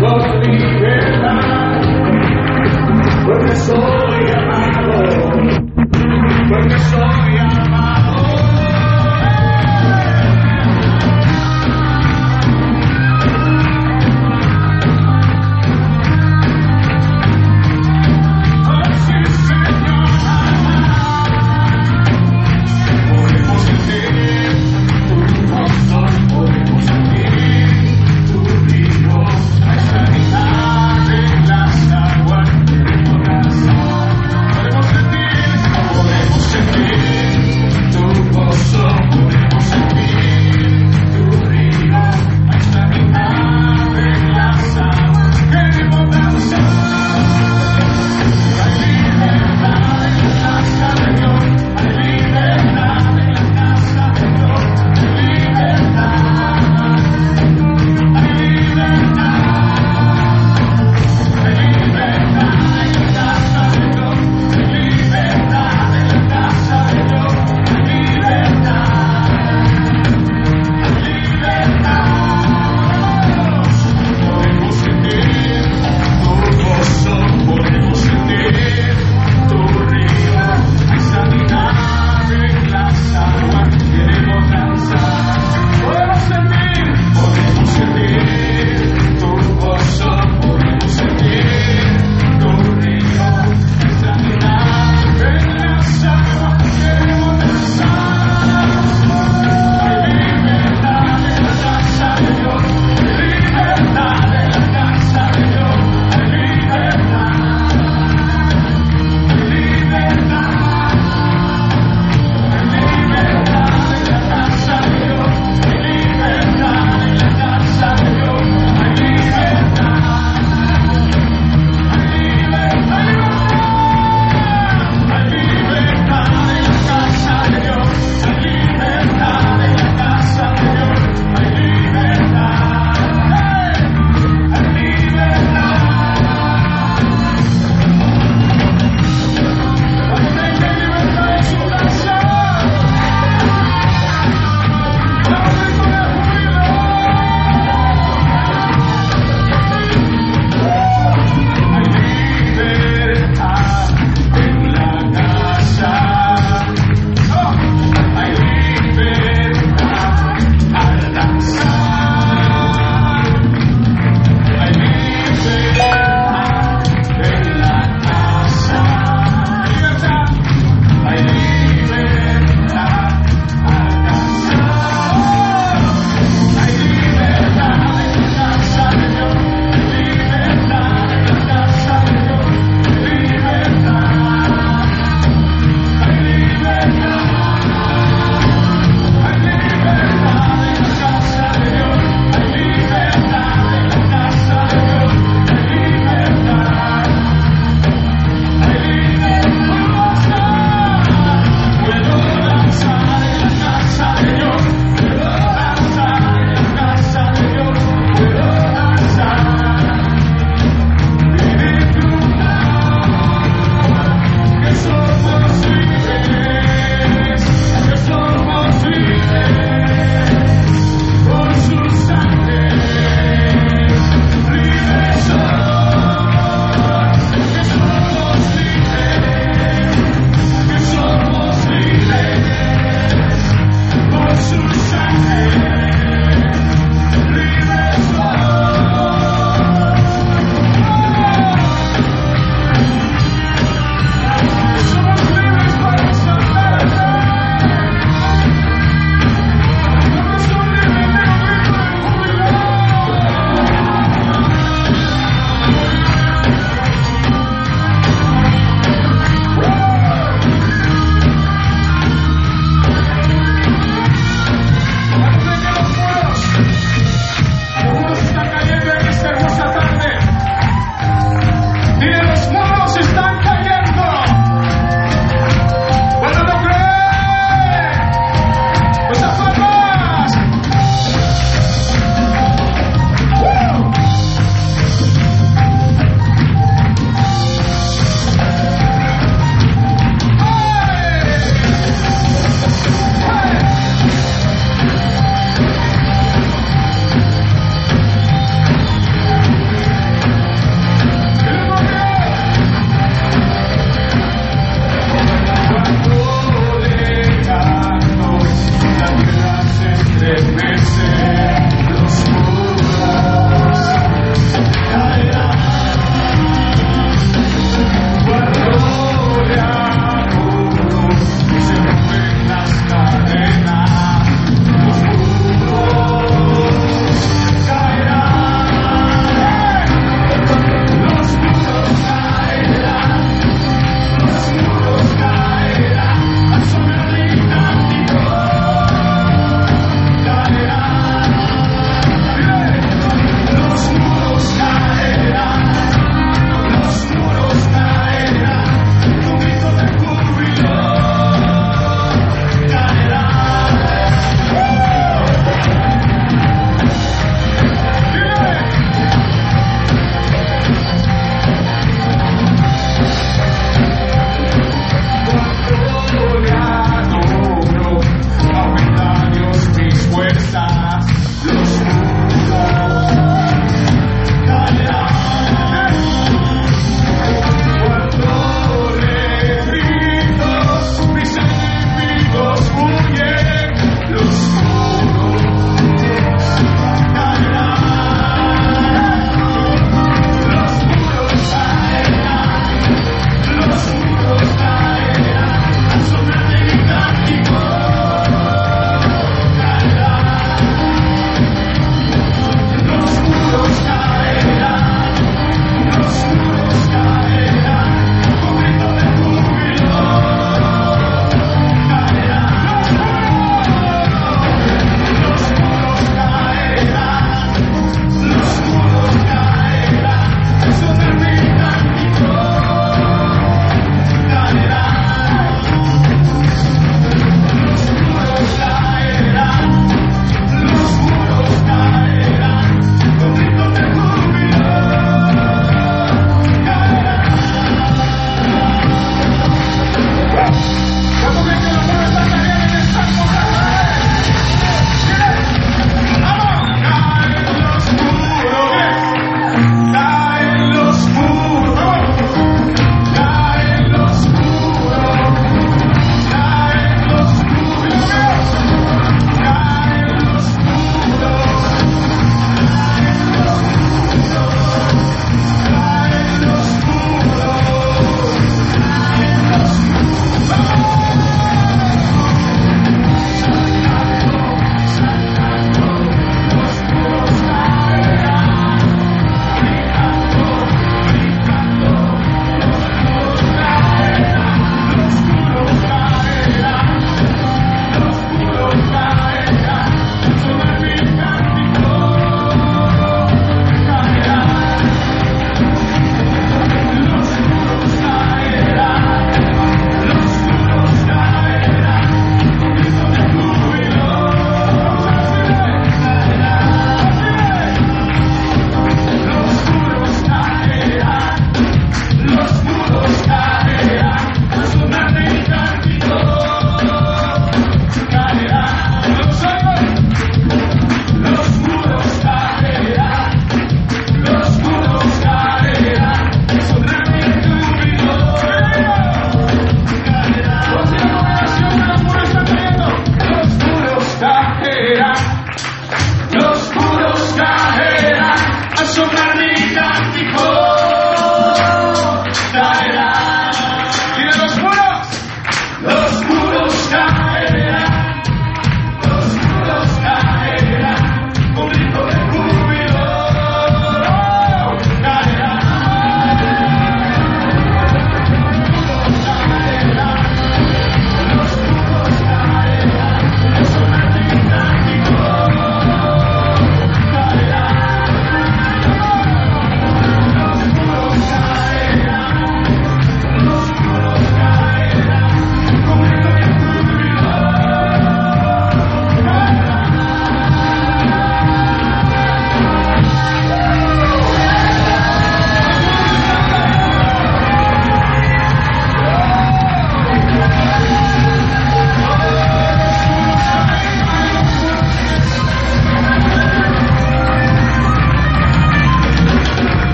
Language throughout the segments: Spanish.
por libertad, porque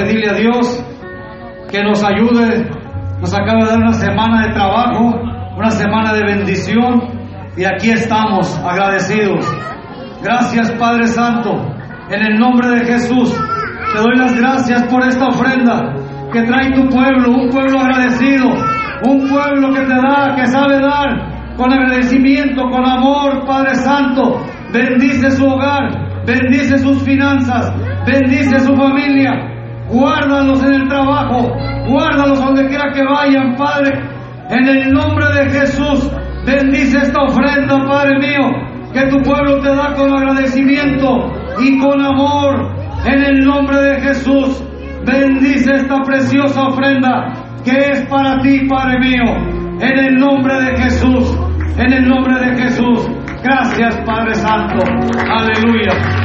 pedirle a Dios que nos ayude. Nos acaba de dar una semana de trabajo, una semana de bendición y aquí estamos agradecidos. Gracias Padre Santo, en el nombre de Jesús, te doy las gracias por esta ofrenda que trae tu pueblo, un pueblo agradecido, un pueblo que te da, que sabe dar con agradecimiento, con amor, Padre Santo. Bendice su hogar, bendice sus finanzas, bendice su familia, guárdalos en el trabajo, guárdalos donde quiera que vayan, Padre. En el nombre de Jesús, bendice esta ofrenda, Padre mío, que tu pueblo te da con agradecimiento y con amor. En el nombre de Jesús, bendice esta preciosa ofrenda que es para ti, Padre mío. En el nombre de Jesús, en el nombre de Jesús. Gracias, Padre Santo. Aleluya.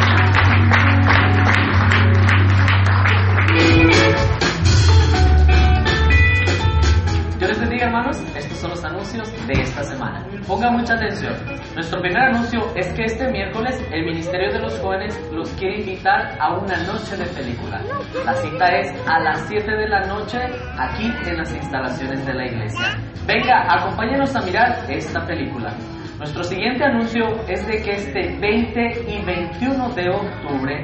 Bendiga hermanos, estos son los anuncios de esta semana. Pongan mucha atención. Nuestro primer anuncio es que este miércoles el Ministerio de los Jóvenes los quiere invitar a una noche de película. La cita es a las 7 de la noche aquí en las instalaciones de la iglesia. Venga, acompáñenos a mirar esta película. Nuestro siguiente anuncio es de que este 20 y 21 de octubre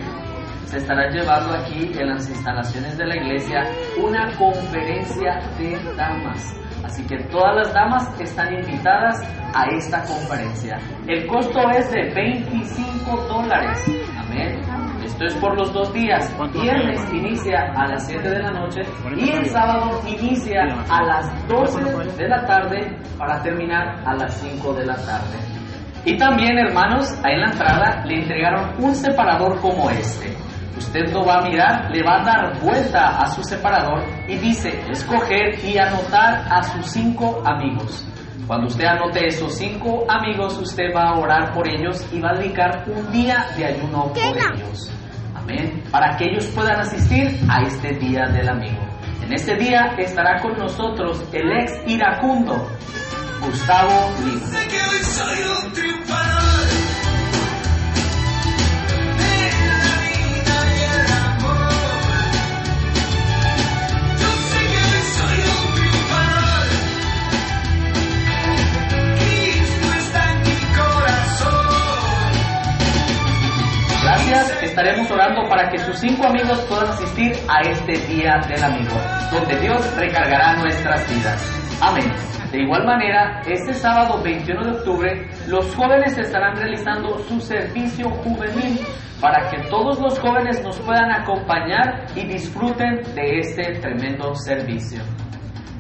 se estará llevando aquí en las instalaciones de la iglesia una conferencia de damas. Así que todas las damas están invitadas a esta conferencia. El costo es de 25 dólares. Amén. Esto es por los dos días. Viernes inicia a las 7 de la noche y el sábado inicia a las 12 de la tarde para terminar a las 5 de la tarde. Y también, hermanos, ahí en la entrada le entregaron un separador como este. Usted lo va a mirar, le va a dar vuelta a su separador y dice escoger y anotar a sus cinco amigos. Cuando usted anote esos cinco amigos, usted va a orar por ellos y va a dedicar un día de ayuno por ellos. Amén. Para que ellos puedan asistir a este día del amigo. En este día estará con nosotros el ex iracundo, Gustavo Lima. Estaremos orando para que sus cinco amigos puedan asistir a este Día del Amigo, donde Dios recargará nuestras vidas. Amén. De igual manera, este sábado 21 de octubre, los jóvenes estarán realizando su servicio juvenil para que todos los jóvenes nos puedan acompañar y disfruten de este tremendo servicio.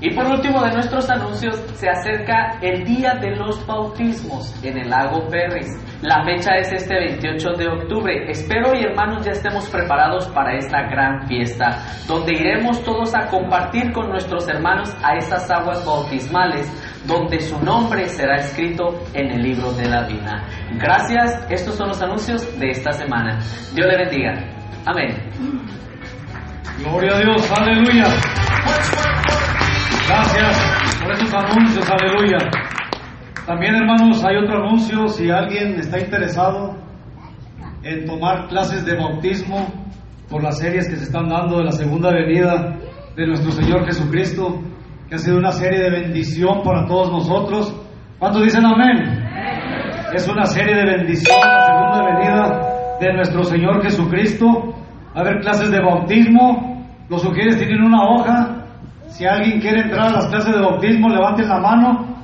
Y por último de nuestros anuncios, se acerca el día de los bautismos en el lago Perris. La fecha es este 28 de octubre. Espero y hermanos ya estemos preparados para esta gran fiesta, donde iremos todos a compartir con nuestros hermanos a esas aguas bautismales, donde su nombre será escrito en el libro de la vida. Gracias, estos son los anuncios de esta semana. Dios le bendiga. Amén. Gloria a Dios, aleluya. Gracias por esos anuncios, aleluya. También, hermanos, hay otro anuncio. Si alguien está interesado en tomar clases de bautismo por las series que se están dando de la segunda venida de nuestro Señor Jesucristo, que ha sido una serie de bendición para todos nosotros. ¿Cuántos dicen amén? Es una serie de bendición la segunda venida de nuestro Señor Jesucristo. A haber clases de bautismo. Los sugieres tienen una hoja. Si alguien quiere entrar a las clases de bautismo, levanten la mano.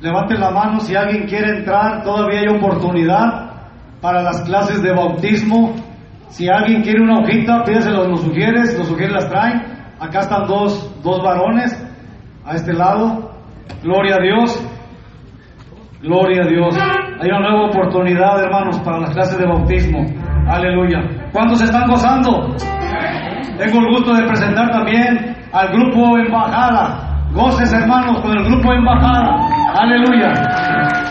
Levanten la mano si alguien quiere entrar. Todavía hay oportunidad para las clases de bautismo. Si alguien quiere una hojita, pídeselo a los sugieres. Los sugieres las traen. Acá están dos, dos varones a este lado. Gloria a Dios. Gloria a Dios. Hay una nueva oportunidad, hermanos, para las clases de bautismo. Aleluya. ¿Cuántos están gozando? Tengo el gusto de presentar también al grupo Embajada. Goces, hermanos, con el grupo Embajada. Aleluya.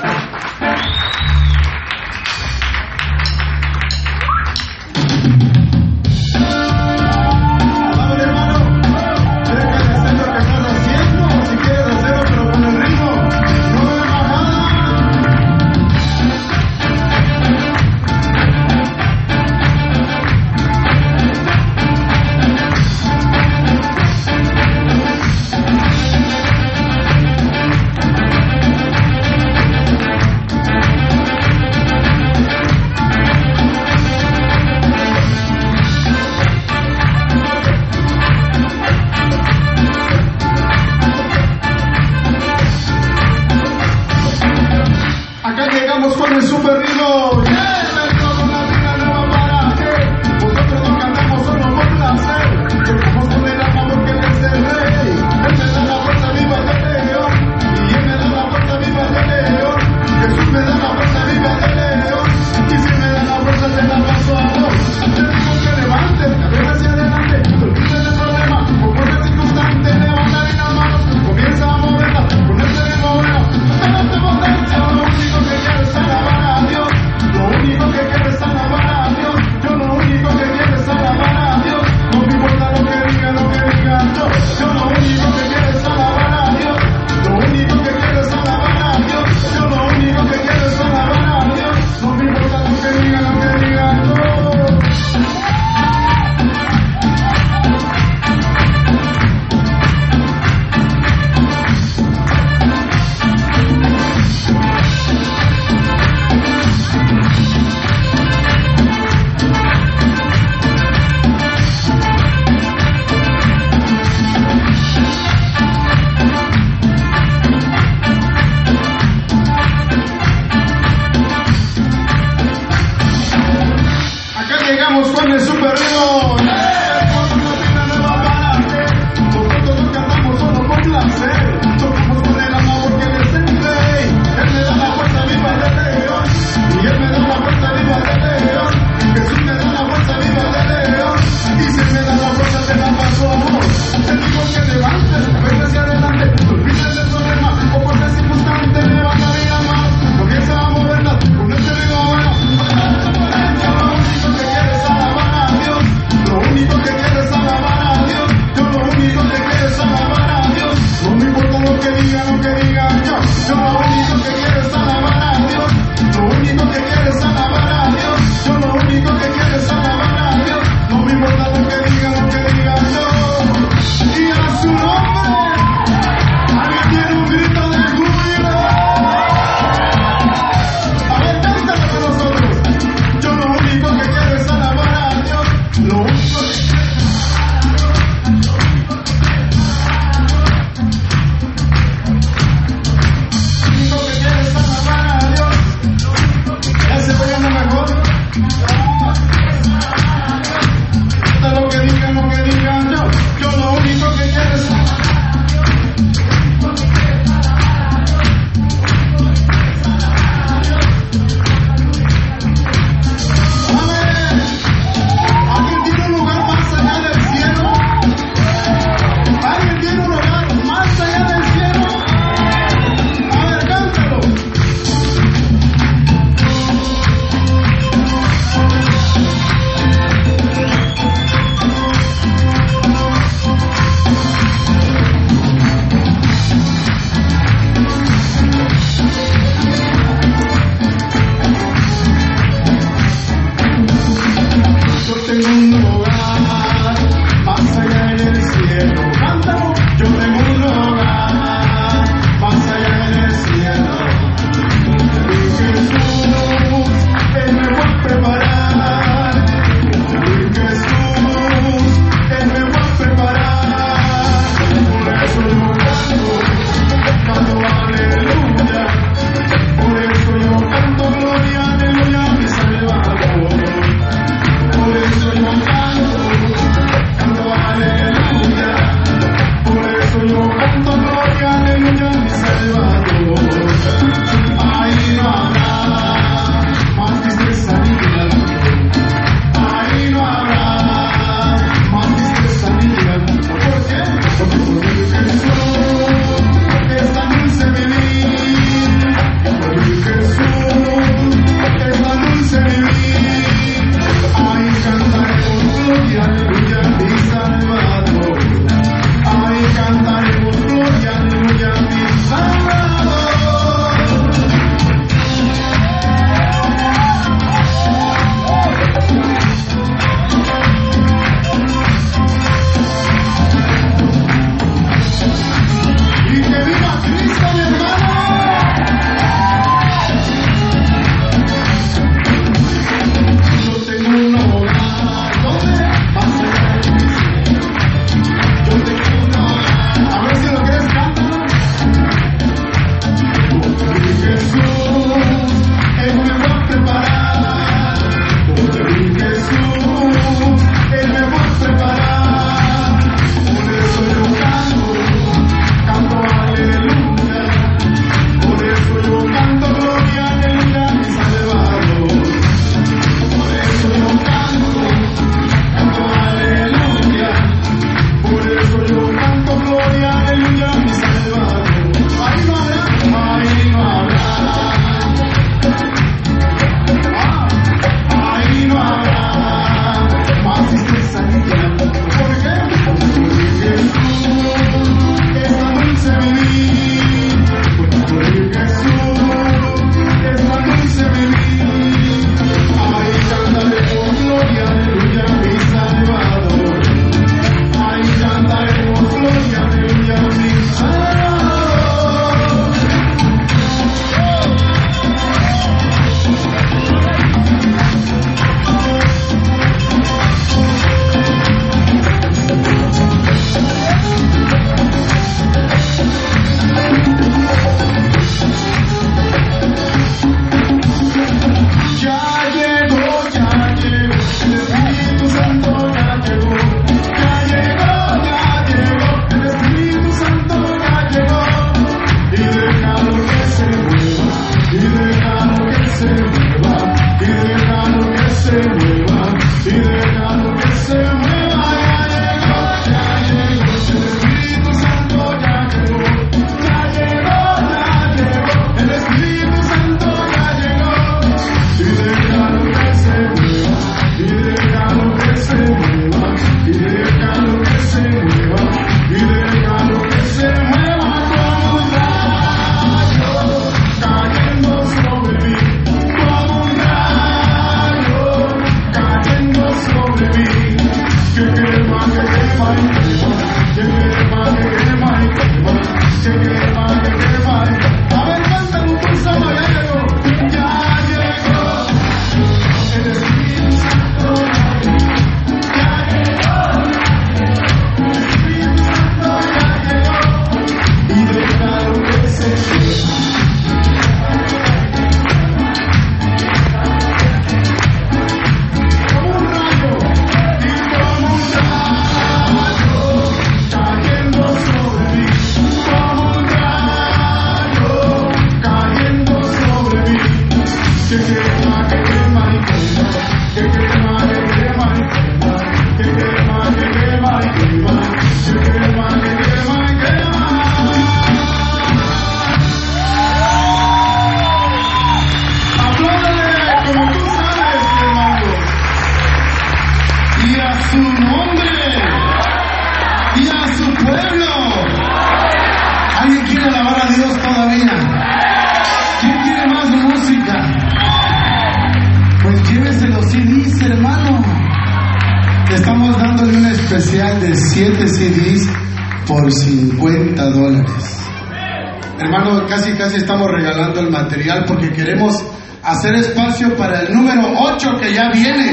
para el número 8 que ya viene.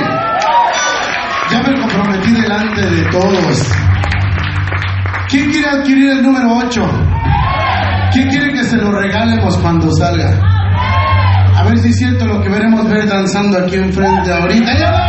Ya me comprometí delante de todos. ¿Quién quiere adquirir el número 8? ¿Quién quiere que se lo regalemos cuando salga? A ver si es cierto lo que veremos ver danzando aquí enfrente ahorita. ¡Ya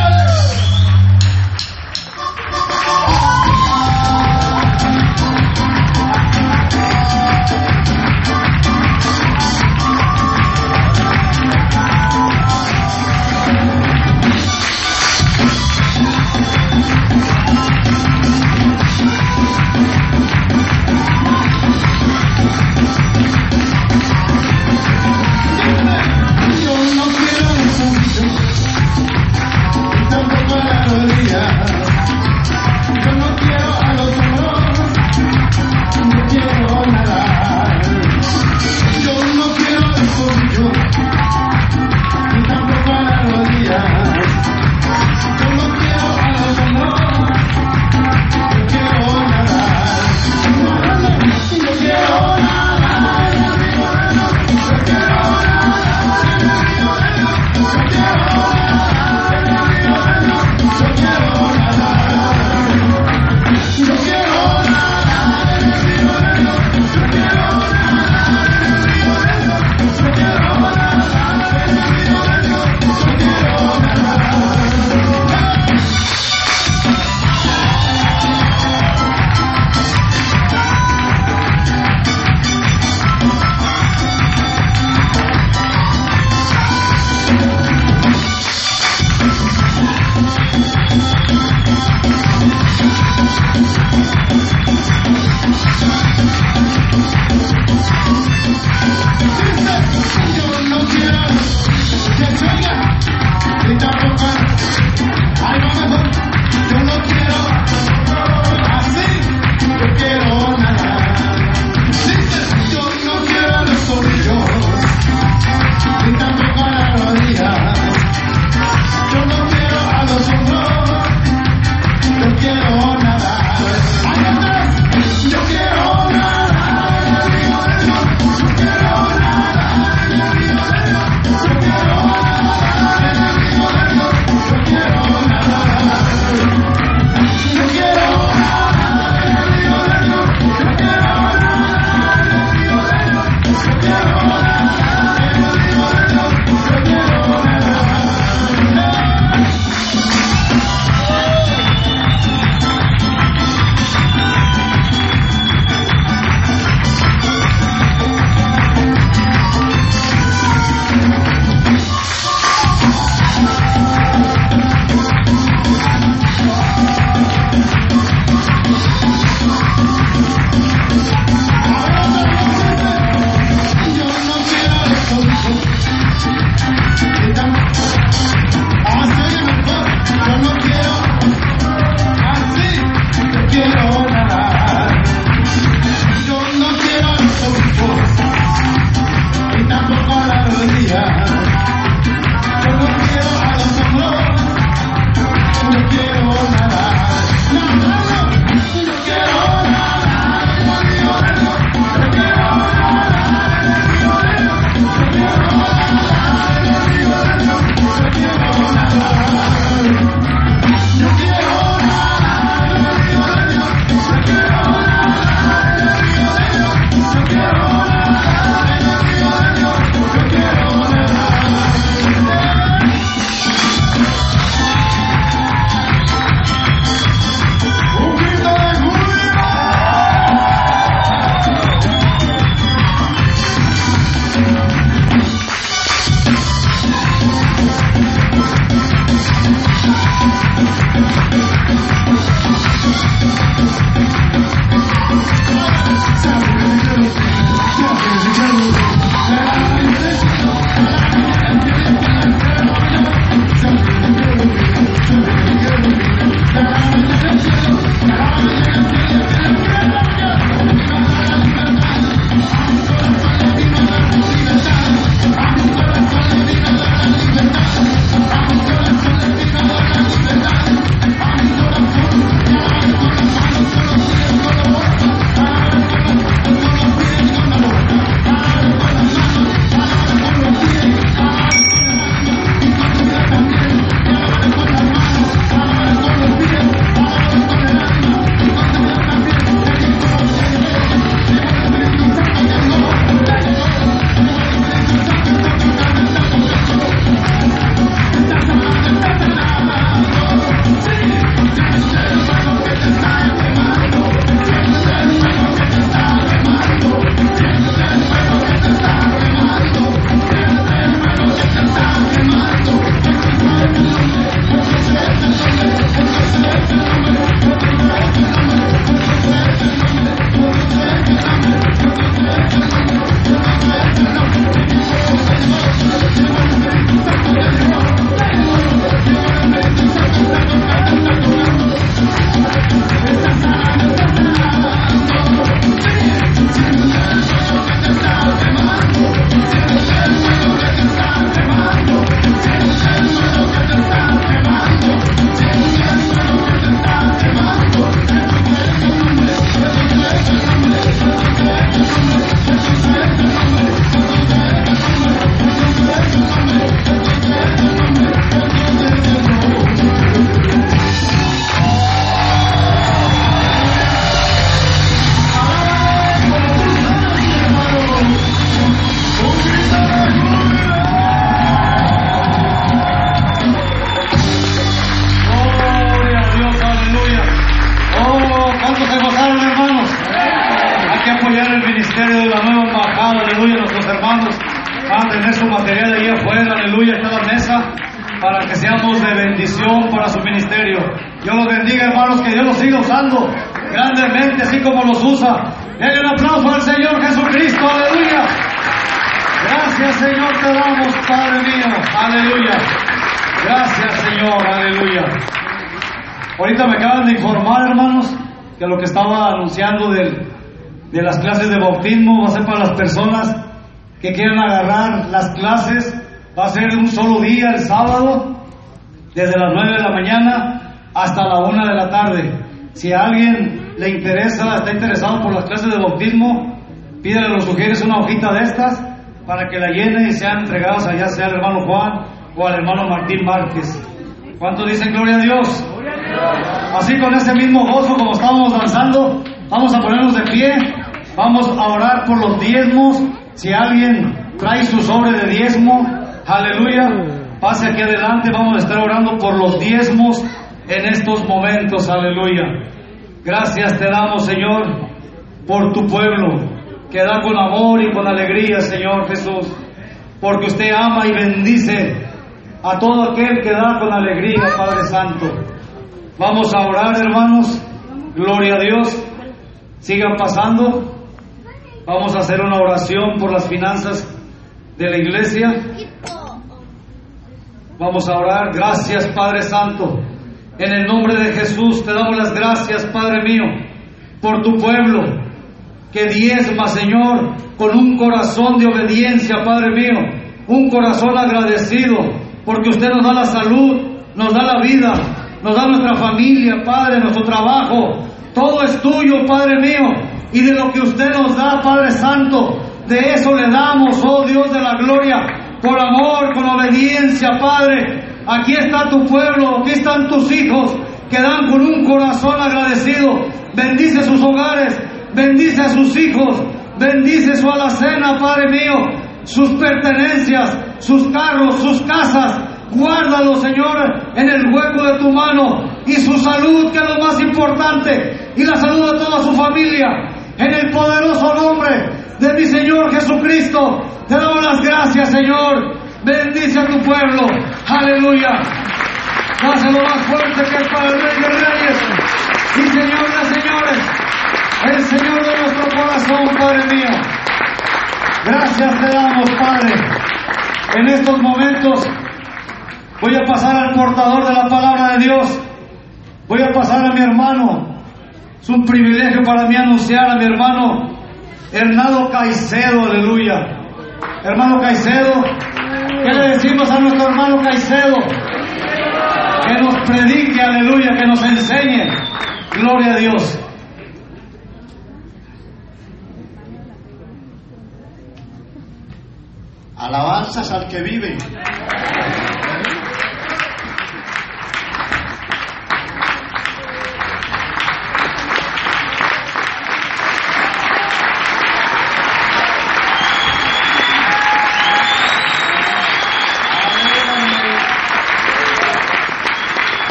apoyar el ministerio de la nueva embajada, aleluya. Nuestros hermanos van a tener su material ahí afuera, aleluya. Está la mesa para que seamos de bendición para su ministerio. Dios los bendiga, hermanos, que Dios los siga usando grandemente, así como los usa. Denle un aplauso al Señor Jesucristo, aleluya. Gracias, Señor, te damos, Padre mío, aleluya. Gracias, Señor, aleluya. Ahorita me acaban de informar, hermanos, que lo que estaba anunciando del- de las clases de bautismo va a ser para las personas que quieran agarrar las clases. Va a ser un solo día, el sábado, desde las 9 de la mañana hasta la 1 de la tarde. Si a alguien le interesa, está interesado por las clases de bautismo, pídele a los sugieres una hojita de estas para que la llenen y sean entregadas allá sea al hermano Juan o al hermano Martín Márquez. ¿Cuántos dicen gloria a Dios? Así con ese mismo gozo como estábamos danzando, vamos a ponernos de pie, vamos a orar por los diezmos. Si alguien trae su sobre de diezmo, aleluya, pase aquí adelante, vamos a estar orando por los diezmos en estos momentos, aleluya. Gracias te damos, Señor, por tu pueblo, que da con amor y con alegría, Señor Jesús, porque usted ama y bendice a todo aquel que da con alegría, Padre Santo. Vamos a orar, hermanos. Gloria a Dios. Sigan pasando. Vamos a hacer una oración por las finanzas de la iglesia. Vamos a orar. Gracias, Padre Santo. En el nombre de Jesús te damos las gracias, Padre mío, por tu pueblo que diezma, Señor, con un corazón de obediencia, Padre mío, un corazón agradecido, porque usted nos da la salud, nos da la vida, nos da nuestra familia, Padre, nuestro trabajo, todo es tuyo, Padre mío, y de lo que usted nos da, Padre Santo, de eso le damos, oh Dios de la gloria, por amor, con obediencia, Padre. Aquí está tu pueblo, aquí están tus hijos, que dan con un corazón agradecido. Bendice sus hogares, bendice a sus hijos, bendice su alacena, Padre mío, sus pertenencias, sus carros, sus casas. Guárdalo, Señor, en el hueco de tu mano y su salud, que es lo más importante, y la salud de toda su familia. En el poderoso nombre de mi Señor Jesucristo, te damos las gracias, Señor. Bendice a tu pueblo. Aleluya. Dáselo más fuerte que el Rey de Reyes y Señor de Señores, el Señor de nuestro corazón, Padre mío. Gracias te damos, Padre. En estos momentos voy a pasar al portador de la palabra de Dios. Voy a pasar a mi hermano. Es un privilegio para mí anunciar a mi hermano Hernando Caicedo, aleluya. Hermano Caicedo, ¿qué le decimos a nuestro hermano Caicedo? Que nos predique, aleluya, que nos enseñe. Gloria a Dios. Alabanzas al que vive.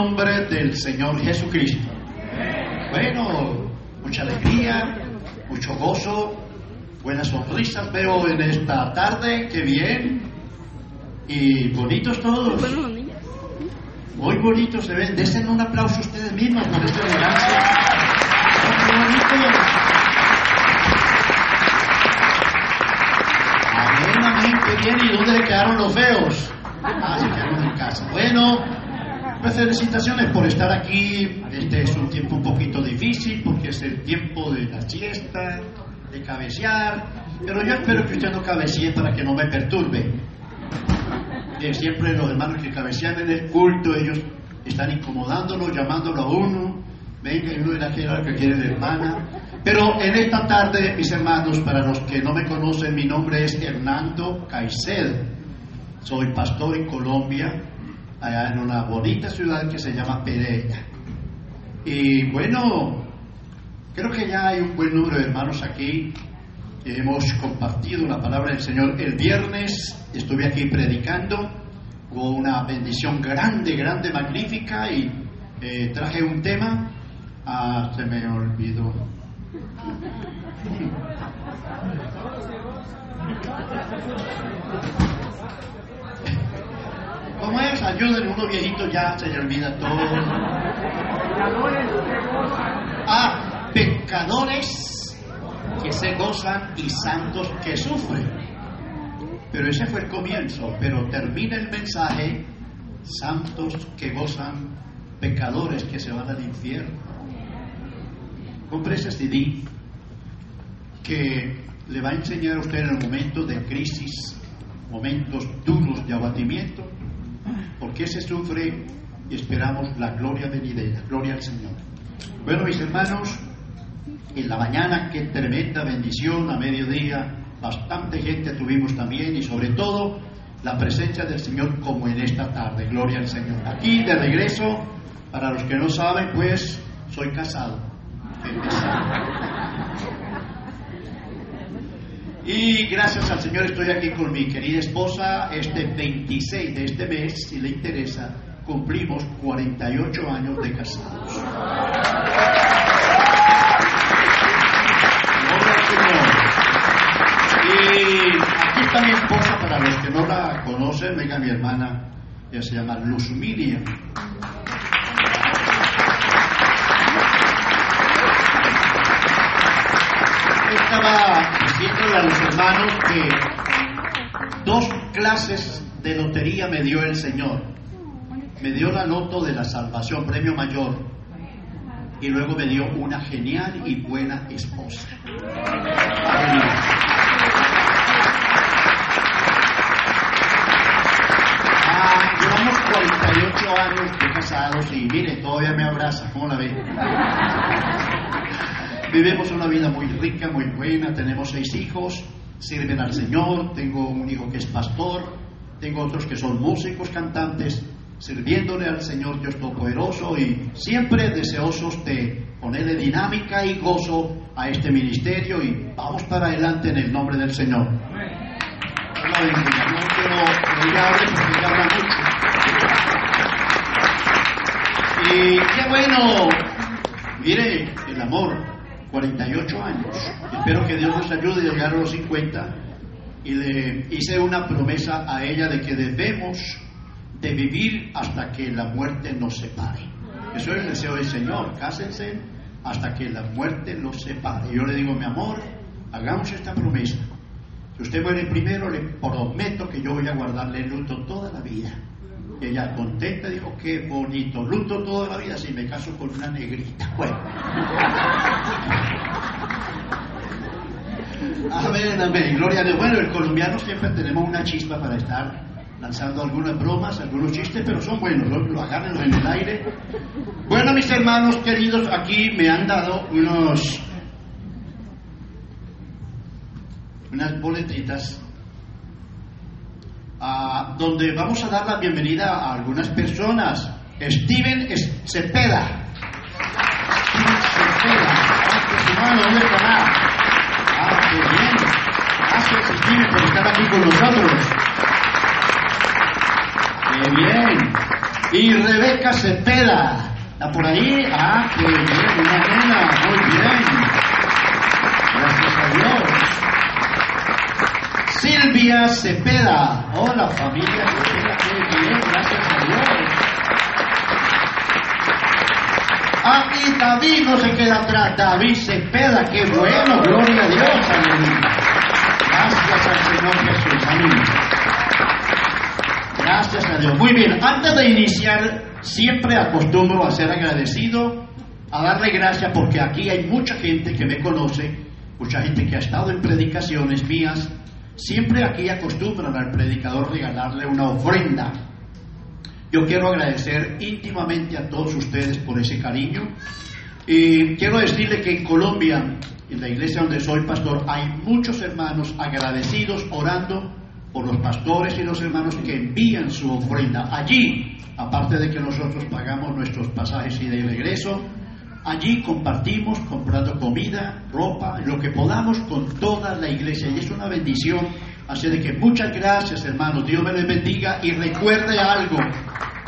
Nombre del Señor Jesucristo. Bueno, mucha alegría, mucho gozo, buenas sonrisas veo en esta tarde, qué bien. Y bonitos todos. Muy bonitos se ven. Desen un aplauso ustedes mismos por esta elegancia. Qué bonito. Amén, amén, qué bien. ¿Y dónde le quedaron los feos? Ah, se quedaron en casa. Bueno, felicitaciones por estar aquí. Este es un tiempo un poquito difícil porque es el tiempo de la siesta, de cabecear. Pero yo espero que usted no cabecee para que no me perturbe. Eh, siempre los hermanos que cabecean en el culto, ellos están incomodándolo, llamándolo a uno. Venga, y uno dirá que era que quiere la hermana. Pero en esta tarde, mis hermanos, para los que no me conocen, mi nombre es Hernando Caicedo. Soy pastor en Colombia, allá en una bonita ciudad que se llama Pereira. Y bueno, creo que ya hay un buen número de hermanos aquí hemos compartido la palabra del Señor. El viernes estuve aquí predicando, hubo una bendición grande, grande, magnífica y eh, traje un tema. Ah, se me olvidó. ¿Cómo es? Ayuden, uno viejito ya se le olvida todo. Ah, pecadores que se gozan y santos que sufren. Pero ese fue el comienzo, pero termina el mensaje, santos que gozan, pecadores que se van al infierno. Compre ese CD que le va a enseñar a usted en el momento de crisis, momentos duros de abatimiento, porque se sufre y esperamos la gloria venidera, gloria al Señor. Bueno, mis hermanos, en la mañana, qué tremenda bendición, a mediodía, bastante gente tuvimos también y sobre todo la presencia del Señor como en esta tarde, gloria al Señor. Aquí de regreso, para los que no saben, pues soy casado. Y gracias al Señor estoy aquí con mi querida esposa. Este 26 de este mes, si le interesa, cumplimos 48 años de casados. Y aquí está mi esposa, para los que no la conocen, venga mi hermana, ella se llama Luz. Estaba diciéndole a los hermanos que dos clases de lotería me dio el Señor. Me dio la loto de la salvación, premio mayor, y luego me dio una genial y buena esposa. Ah, llevamos 48 años de casados y mire, todavía me abraza, ¿cómo la ve? Vivimos una vida muy rica, muy buena, tenemos seis hijos, sirven al Señor, tengo un hijo que es pastor, tengo otros que son músicos, cantantes, sirviéndole al Señor Dios Todopoderoso y siempre deseosos de ponerle dinámica y gozo a este ministerio y vamos para adelante en el nombre del Señor. Y qué bueno Mire, el amor, 48 años. Espero que Dios nos ayude a llegar a los 50. Y le hice una promesa a ella de que debemos de vivir hasta que la muerte nos separe. Eso es el deseo del Señor. Cásense hasta que la muerte los separe. Yo le digo, mi amor, hagamos esta promesa. Si usted muere primero, le prometo que yo voy a guardarle luto toda la vida. Ella contenta dijo, qué bonito, luto toda la vida si me caso con una negrita. Bueno. Amén, amén, gloria a Dios. Bueno, el colombiano siempre tenemos una chispa para estar lanzando algunas bromas, algunos chistes, pero son buenos, lo, lo agarran en el aire. Bueno, mis hermanos queridos, aquí me han dado unos unas boletitas donde vamos a dar la bienvenida a algunas personas. Steven Cepeda. Steven. Ah, qué bien. Gracias, Steven, por estar aquí con nosotros. Qué bien. Y Rebeca Cepeda. ¿Está por ahí? Ah, qué bien, una nena. Muy bien. Gracias a Dios. Silvia Cepeda. Hola familia qué bien, gracias a Dios. Y David no se queda atrás, David Cepeda, qué bueno, gloria a Dios, aleluya. Gracias al Señor Jesús, amén. Gracias a Dios. Muy bien, antes de iniciar, siempre acostumbro a ser agradecido, a darle gracias porque aquí hay mucha gente que me conoce, mucha gente que ha estado en predicaciones mías. Siempre aquí acostumbran al predicador regalarle una ofrenda. Yo quiero agradecer íntimamente a todos ustedes por ese cariño. Y quiero decirle que en Colombia, en la iglesia donde soy pastor, hay muchos hermanos agradecidos orando por los pastores y los hermanos que envían su ofrenda. Allí, aparte de que nosotros pagamos nuestros pasajes y de regreso, allí compartimos comprando comida, ropa, lo que podamos con toda la iglesia. Y es una bendición. Así de que muchas gracias, hermanos. Dios me les bendiga y recuerde algo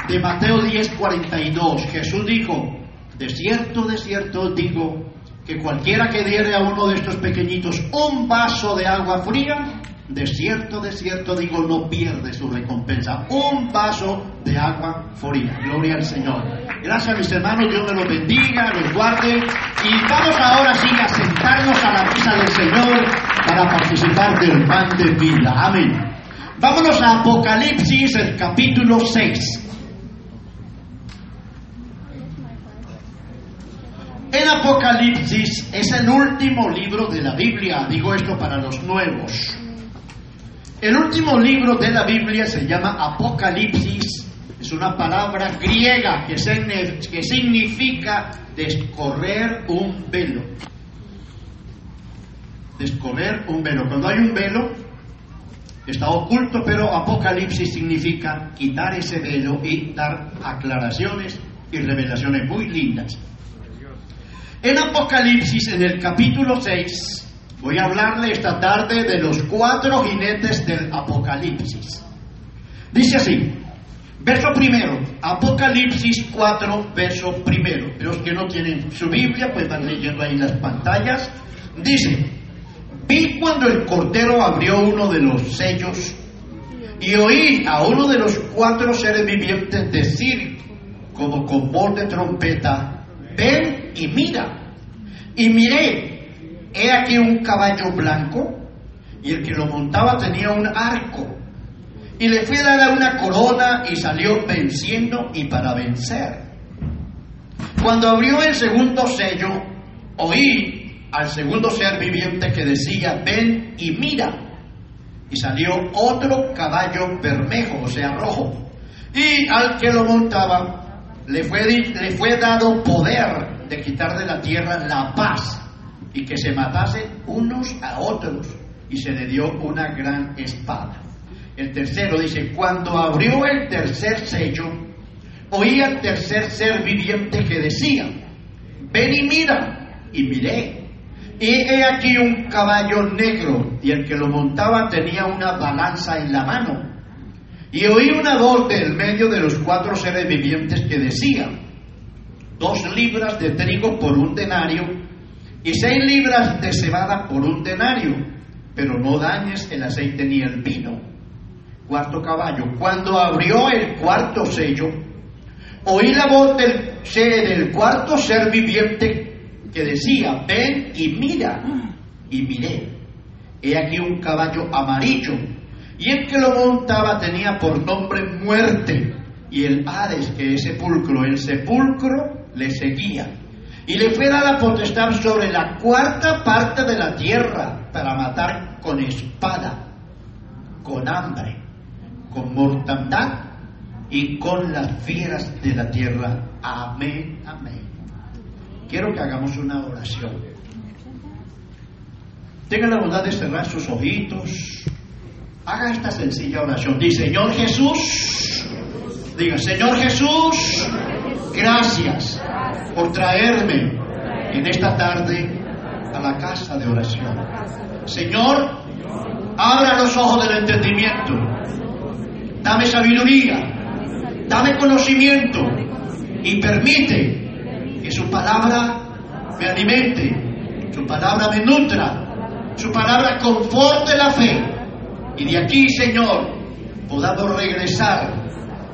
de Mateo 10, 42. Jesús dijo, de cierto, de cierto digo, que cualquiera que diere a uno de estos pequeñitos un vaso de agua fría, de cierto, de cierto digo, no pierde su recompensa. Un vaso de agua fría. Gloria al Señor. Gracias mis hermanos, Dios me los bendiga, los guarde. Y vamos ahora sí a sentarnos a la mesa del Señor para participar del pan de vida. Amén. Vámonos a Apocalipsis, el capítulo 6. En Apocalipsis es el último libro de la Biblia, digo esto para los nuevos. El último libro de la Biblia se llama Apocalipsis, es una palabra griega que, significa descorrer un velo. Descorrer un velo. Cuando hay un velo, está oculto, pero Apocalipsis significa quitar ese velo y dar aclaraciones y revelaciones muy lindas. En Apocalipsis, en el capítulo 6, voy a hablarle esta tarde de los cuatro jinetes del Apocalipsis. Dice así, verso primero, Apocalipsis 4, verso primero. Los que no tienen su Biblia, pues van leyendo ahí las pantallas. Dice, vi cuando el Cordero abrió uno de los sellos y oí a uno de los cuatro seres vivientes decir, como con voz de trompeta, ven y mira. Y miré, he aquí un caballo blanco, y el que lo montaba tenía un arco. Y le fui a dar una corona y salió venciendo y para vencer. Cuando abrió el segundo sello, oí al segundo ser viviente que decía, ven y mira. Y salió otro caballo bermejo, o sea, rojo. Y al que lo montaba le fue, le fue dado poder de quitar de la tierra la paz y que se matase unos a otros y se le dio una gran espada. El tercero dice, cuando abrió el tercer sello, oí al tercer ser viviente que decía, ven y mira, y miré. Y he aquí un caballo negro, y el que lo montaba tenía una balanza en la mano. Y oí una voz del medio de los cuatro seres vivientes que decía, dos libras de trigo por un denario y seis libras de cebada por un denario, pero no dañes el aceite ni el vino. Cuarto caballo, cuando abrió el cuarto sello, oí la voz del, del cuarto ser viviente que decía, ven y mira, y miré. He aquí un caballo amarillo, y el que lo montaba tenía por nombre muerte, y el Hades, que es sepulcro, el sepulcro le seguía. Y le fue dada potestad sobre la cuarta parte de la tierra para matar con espada, con hambre, con mortandad y con las fieras de la tierra. Amén, amén. Quiero que hagamos una oración. Tenga la bondad de cerrar sus ojitos. Haga esta sencilla oración. Dice, Señor Jesús, Señor Jesús, gracias por traerme en esta tarde a la casa de oración. Señor, abra los ojos del entendimiento. Dame sabiduría, dame conocimiento y permite que su palabra me alimente, su palabra me nutra, su palabra conforte la fe. Y de aquí, Señor, podamos regresar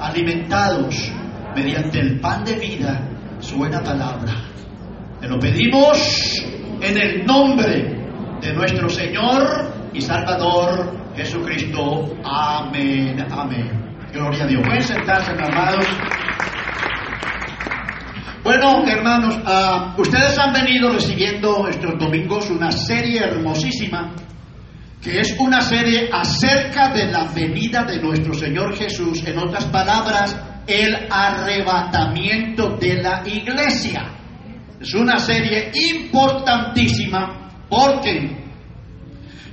alimentados mediante el pan de vida, su buena palabra. Te lo pedimos en el nombre de nuestro Señor y Salvador Jesucristo. Amén, amén. Gloria a Dios. Pueden sentarse, amados. Bueno, hermanos, ah, ustedes han venido recibiendo estos domingos una serie hermosísima, que es una serie acerca de la venida de nuestro Señor Jesús, en otras palabras, el arrebatamiento de la iglesia. Es una serie importantísima porque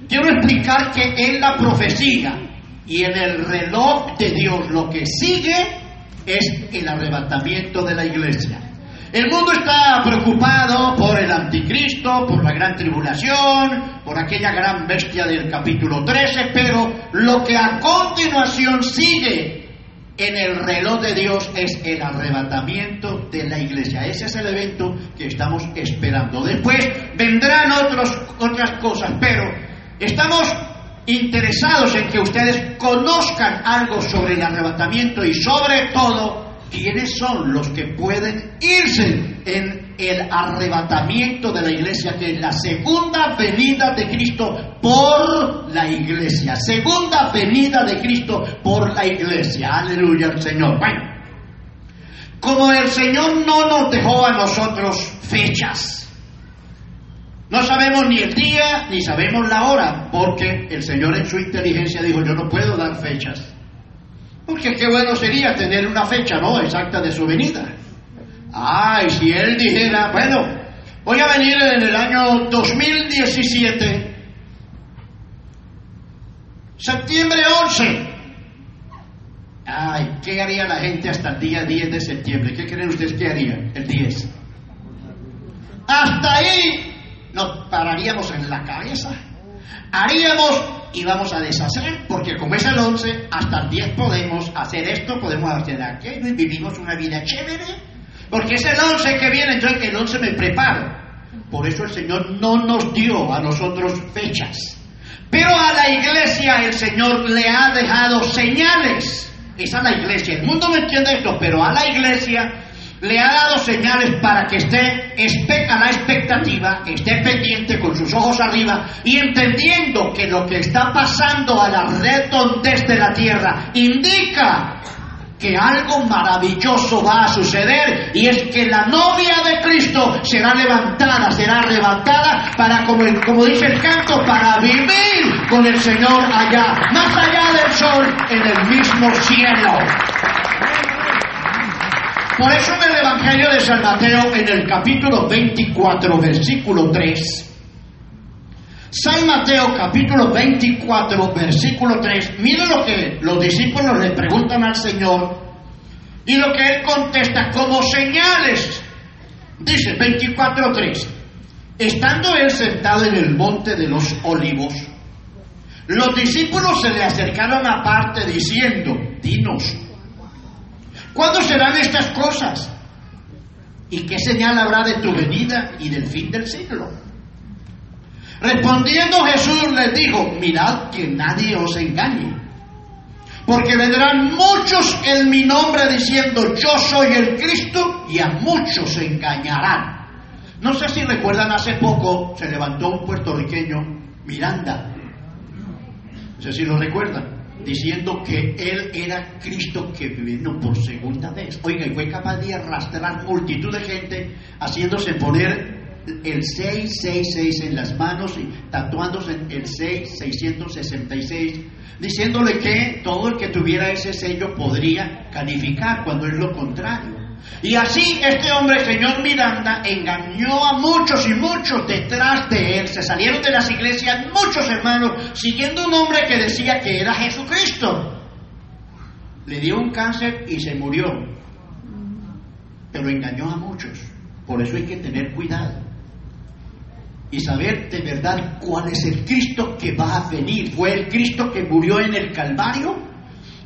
quiero explicar que en la profecía y en el reloj de Dios lo que sigue es el arrebatamiento de la iglesia. El mundo está preocupado por el anticristo, por la gran tribulación, por aquella gran bestia del capítulo 13, pero lo que a continuación sigue en el reloj de Dios es el arrebatamiento de la iglesia. Ese es el evento que estamos esperando. Después vendrán otros, otras cosas, pero estamos interesados en que ustedes conozcan algo sobre el arrebatamiento y sobre todo quiénes son los que pueden irse en el arrebatamiento de la iglesia, que es la segunda venida de Cristo por la iglesia. Segunda venida de Cristo por la iglesia. Aleluya al Señor. Bueno, como el Señor no nos dejó a nosotros fechas, no sabemos ni el día ni sabemos la hora, porque el Señor en su inteligencia dijo, yo no puedo dar fechas. Porque qué bueno sería tener una fecha, ¿no? Exacta de su venida. Ay, si él dijera, bueno, voy a venir en el año 2017, septiembre 11. Ay, ¿qué haría la gente hasta el día 10 de septiembre? ¿Qué creen ustedes que haría el 10? Hasta ahí nos pararíamos en la cabeza. Haríamos y vamos a deshacer, porque como es el 11, hasta el 10 podemos hacer esto, podemos hacer aquello y vivimos una vida chévere, porque es el 11 que viene, entonces que el 11 me preparo. Por eso el Señor no nos dio a nosotros fechas. Pero a la iglesia el Señor le ha dejado señales. Es a la iglesia. El mundo no entiende esto, pero a la iglesia le ha dado señales para que esté a la expectativa, esté pendiente con sus ojos arriba y entendiendo que lo que está pasando a la redondez de la tierra indica que algo maravilloso va a suceder y es que la novia de Cristo será levantada, será arrebatada para, como, como dice el canto, para vivir con el Señor allá, más allá del sol, en el mismo cielo. Por eso en el Evangelio de San Mateo, en el capítulo 24, versículo 3, San Mateo capítulo 24, versículo 3, mire lo que los discípulos le preguntan al Señor y lo que Él contesta como señales. Dice 24, 3, estando Él sentado en el monte de los olivos, los discípulos se le acercaron aparte diciendo, dinos, ¿Cuándo serán estas cosas? ¿Y qué señal habrá de tu venida y del fin del siglo? Respondiendo Jesús les dijo, mirad que nadie os engañe, porque vendrán muchos en mi nombre diciendo, yo soy el Cristo, y a muchos se engañarán. No sé si recuerdan, hace poco se levantó un puertorriqueño, Miranda, no sé si lo recuerdan, diciendo que él era Cristo que vino por segunda vez. Oiga, y fue capaz de arrastrar multitud de gente haciéndose poner el 666 en las manos y tatuándose el 6666, diciéndole que todo el que tuviera ese sello podría calificar, cuando es lo contrario. Y así este hombre, señor Miranda, engañó a muchos y muchos detrás de él. Se salieron de las iglesias muchos hermanos siguiendo un hombre que decía que era Jesucristo. Le dio un cáncer y se murió. Pero engañó a muchos. Por eso hay que tener cuidado. Y saber de verdad cuál es el Cristo que va a venir. ¿Fue el Cristo que murió en el Calvario?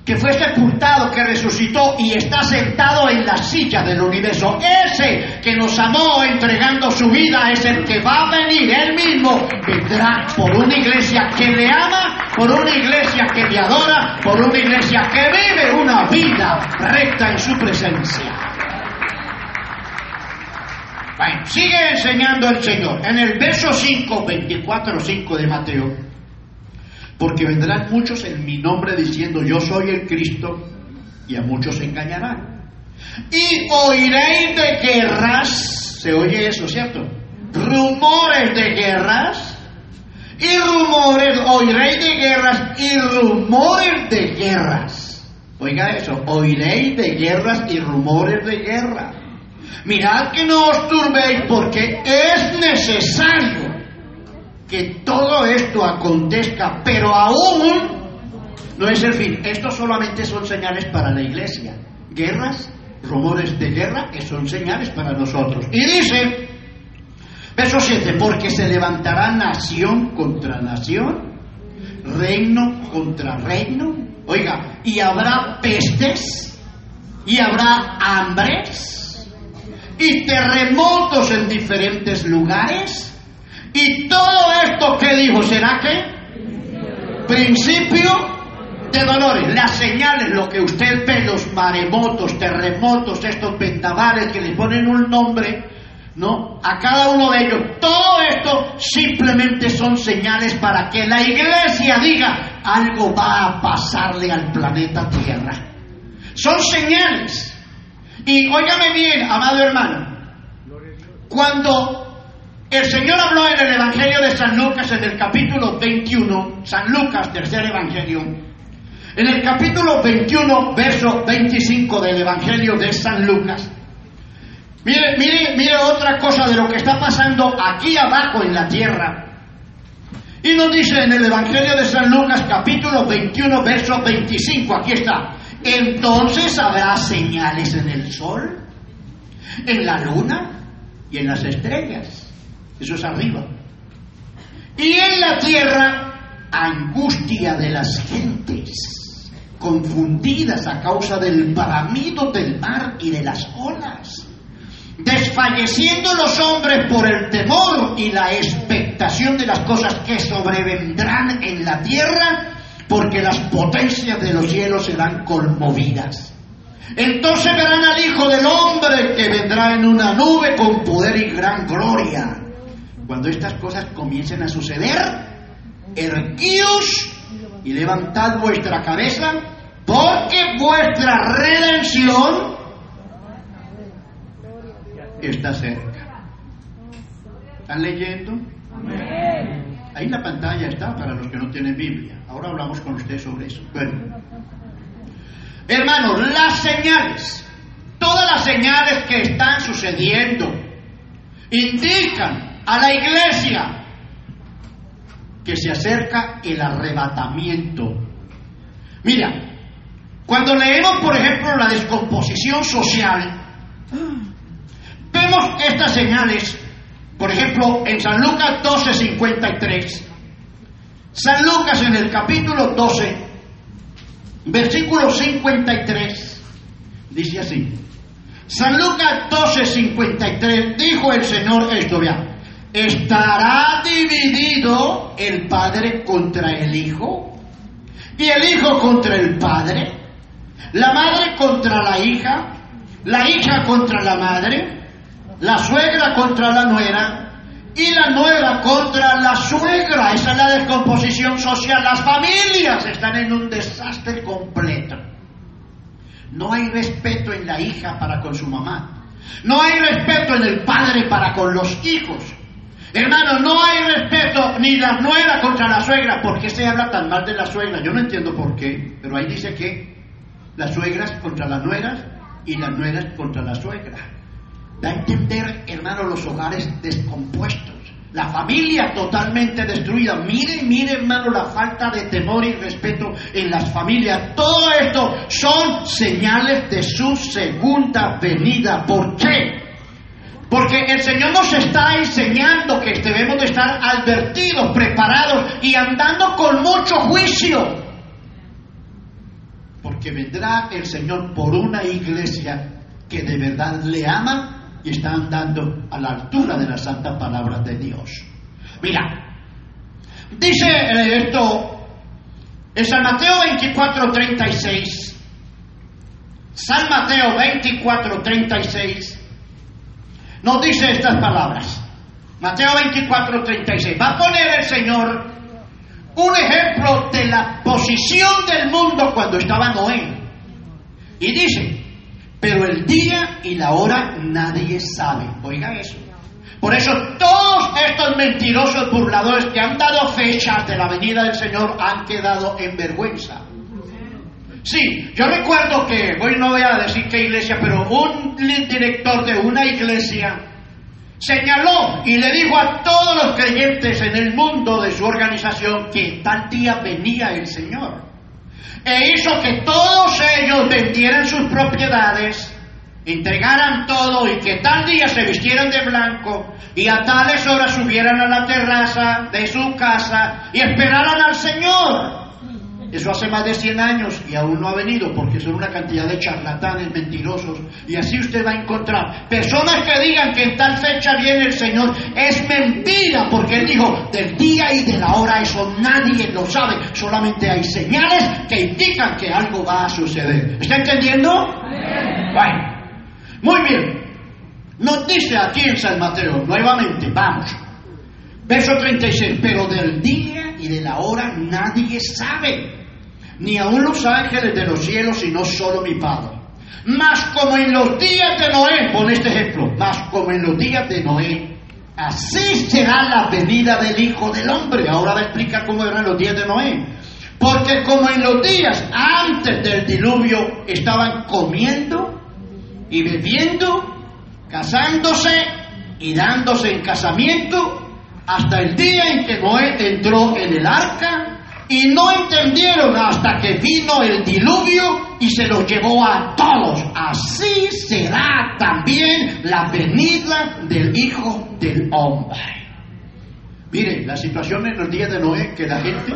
Que fue sepultado, que resucitó y está sentado en la silla del universo. Ese que nos amó entregando su vida es el que va a venir, él mismo vendrá por una iglesia que le ama, por una iglesia que le adora, por una iglesia que vive una vida recta en su presencia. Sigue enseñando el Señor. En el verso 5, 24, 5 de Mateo, porque vendrán muchos en mi nombre diciendo yo soy el Cristo y a muchos engañarán. Y oiréis de guerras, se oye eso, ¿cierto? Rumores de guerras y rumores, oiréis de guerras y rumores de guerras. Oiga eso, oiréis de guerras y rumores de guerra. Mirad que no os turbéis porque es necesario que todo esto acontezca, pero aún no es el fin. Esto solamente son señales para la iglesia. Guerras, rumores de guerra, que son señales para nosotros. Y dice, verso 7, porque se levantará nación contra nación, reino contra reino. Oiga, y habrá pestes, y habrá hambres, y terremotos en diferentes lugares. Y todo esto que dijo, ¿será que? Principio de dolores, las señales, lo que usted ve, los maremotos, terremotos, estos vendavales que le ponen un nombre, ¿no? A cada uno de ellos, todo esto simplemente son señales para que la iglesia diga, algo va a pasarle al planeta Tierra. Son señales. Y óigame bien, amado hermano, cuando el Señor habló en el Evangelio de San Lucas en el capítulo 21, San Lucas, tercer Evangelio, en el capítulo 21, verso 25 del Evangelio de San Lucas, mire, mire, mire otra cosa de lo que está pasando aquí abajo en la tierra. Y nos dice en el Evangelio de San Lucas, capítulo 21, verso 25, aquí está, entonces habrá señales en el sol, en la luna y en las estrellas. Eso es arriba. Y en la tierra, angustia de las gentes, confundidas a causa del bramido del mar y de las olas, desfalleciendo los hombres por el temor y la expectación de las cosas que sobrevendrán en la tierra, porque las potencias de los cielos serán conmovidas. Entonces verán al Hijo del Hombre que vendrá en una nube con poder y gran gloria. Cuando estas cosas comiencen a suceder, erguíos y levantad vuestra cabeza, porque vuestra redención está cerca. ¿Están leyendo? Ahí en la pantalla está para los que no tienen Biblia. Ahora hablamos con ustedes sobre eso. Bueno, hermanos, las señales, todas las señales que están sucediendo, indican a la iglesia que se acerca el arrebatamiento. Mira, cuando leemos, por ejemplo, la descomposición social, vemos estas señales, por ejemplo, en San Lucas 12:53. San Lucas en el capítulo 12, versículo 53, dice así, San Lucas 12:53 dijo el Señor esto, vean, ¿estará dividido el Padre contra el Hijo? ¿Y el Hijo contra el Padre? ¿La madre contra la hija? ¿La hija contra la madre? ¿La suegra contra la nuera? y la nuera contra la suegra. Esa es la descomposición social. Las familias están en un desastre completo. No hay respeto en la hija para con su mamá. No hay respeto en el padre para con los hijos. Hermano, no hay respeto ni la nuera contra la suegra. ¿Por qué se habla tan mal de la suegra? Yo no entiendo por qué, pero ahí dice que las suegras contra las nueras y las nueras contra la suegra. Da a entender, hermano, los hogares descompuestos, la familia totalmente destruida. Mire, mire, hermano, la falta de temor y respeto en las familias. Todo esto son señales de su segunda venida. ¿Por qué? Porque el Señor nos está enseñando que debemos de estar advertidos, preparados y andando con mucho juicio. Porque vendrá el Señor por una iglesia que de verdad le ama y está andando a la altura de la santa palabra de Dios. Mira, dice eh, esto en San Mateo 24, 36. San Mateo 24, 36 nos dice estas palabras. Mateo 24, 36. Va a poner el Señor un ejemplo de la posición del mundo cuando estaba Noé. Y dice, pero el día y la hora nadie sabe. Oiga eso. Por eso todos estos mentirosos burladores que han dado fechas de la venida del Señor han quedado en vergüenza. Sí, yo recuerdo que, hoy no voy a decir qué iglesia, pero un director de una iglesia señaló y le dijo a todos los creyentes en el mundo de su organización que tal día venía el Señor. E hizo que todos ellos vendieran sus propiedades, entregaran todo y que tal día se vistieran de blanco y a tales horas subieran a la terraza de su casa y esperaran al Señor. Eso hace más de 100 años y aún no ha venido porque son una cantidad de charlatanes mentirosos. Y así usted va a encontrar personas que digan que en tal fecha viene el Señor. Es mentira porque Él dijo del día y de la hora eso nadie lo sabe. Solamente hay señales que indican que algo va a suceder. ¿Está entendiendo? Bueno, muy bien. Nos dice aquí en San Mateo, nuevamente, vamos. Verso 36, pero del día y de la hora nadie sabe ni aun los ángeles de los cielos, sino solo mi Padre. Mas como en los días de Noé, pon este ejemplo, mas como en los días de Noé, así será la venida del Hijo del Hombre. Ahora va a explicar cómo eran los días de Noé. Porque como en los días antes del diluvio estaban comiendo y bebiendo, casándose y dándose en casamiento, hasta el día en que Noé entró en el arca y no entendieron hasta que vino el diluvio y se los llevó a todos. Así será también la venida del Hijo del Hombre. Miren, la situación en los días de Noé, que la gente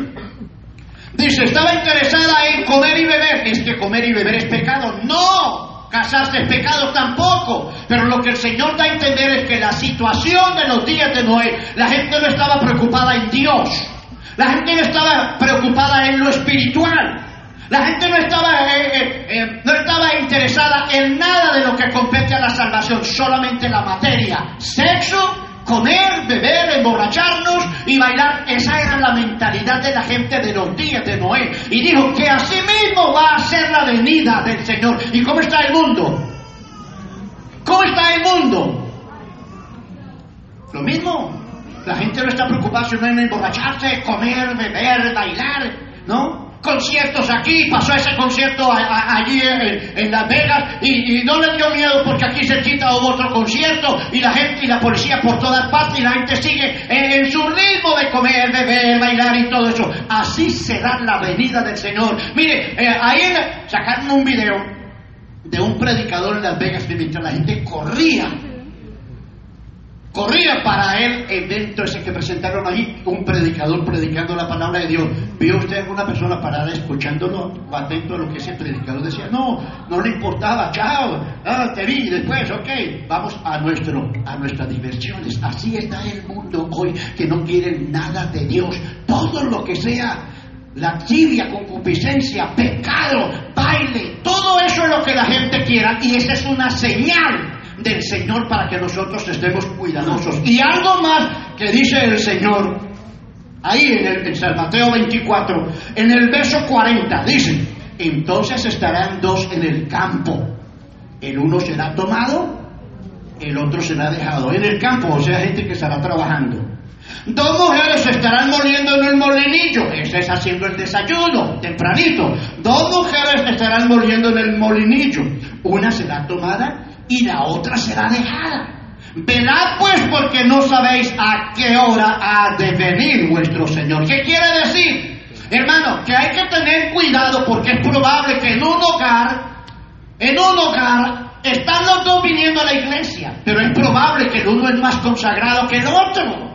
dice, estaba interesada en comer y beber. Es que comer y beber es pecado. No, casarse es pecado tampoco. Pero lo que el Señor da a entender es que la situación de los días de Noé, la gente no estaba preocupada en Dios. La gente no estaba preocupada en lo espiritual. La gente no estaba, eh, eh, eh, no estaba interesada en nada de lo que compete a la salvación, solamente la materia. Sexo, comer, beber, emborracharnos y bailar. Esa era la mentalidad de la gente de los días de Noé. Y dijo que así mismo va a ser la venida del Señor. ¿Y cómo está el mundo? ¿Cómo está el mundo? Lo mismo. La gente no está preocupada en emborracharse, comer, beber, bailar, ¿no? Conciertos aquí, pasó ese concierto allí en, Las Vegas y, no le dio miedo porque aquí se quita otro concierto y la gente y la policía por todas partes y la gente sigue en, su ritmo de comer, beber, bailar y todo eso. Así será la venida del Señor. Mire, eh, ahí sacaron un video de un predicador en Las Vegas que mientras la gente corría Corría para el evento ese que presentaron allí, un predicador predicando la palabra de Dios. ¿Vio usted alguna persona parada escuchándolo, atento a lo que ese predicador decía? No, no le importaba, chao, ah, te vi, después, ok, vamos a, nuestro, a nuestras diversiones. Así está el mundo hoy, que no quieren nada de Dios. Todo lo que sea lascivia, concupiscencia, pecado, baile, todo eso es lo que la gente quiera y esa es una señal del Señor para que nosotros estemos cuidadosos. Y algo más que dice el Señor, ahí en, el, en San Mateo 24, en el verso 40, dice, entonces estarán dos en el campo, el uno será tomado, el otro será dejado. En el campo, o sea, gente que estará trabajando. Dos mujeres estarán moliendo en el molinillo. Ese es haciendo el desayuno, tempranito. Dos mujeres estarán moliendo en el molinillo. Una será tomada y la otra será dejada. Velad pues porque no sabéis a qué hora ha de venir vuestro Señor. ¿Qué quiere decir? Hermano, que hay que tener cuidado porque es probable que en un hogar, en un hogar, están los dos viniendo a la iglesia, pero es probable que el uno es más consagrado que el otro.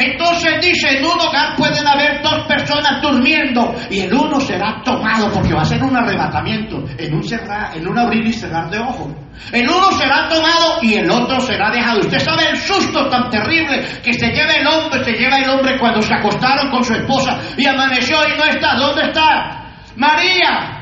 Entonces dice, en un hogar pueden haber dos personas durmiendo y el uno será tomado porque va a ser un arrebatamiento, en un, cerrar, en un abrir y cerrar de ojos. El uno será tomado y el otro será dejado. Usted sabe el susto tan terrible que se lleva el hombre, se lleva el hombre cuando se acostaron con su esposa y amaneció y no está. ¿Dónde está? María.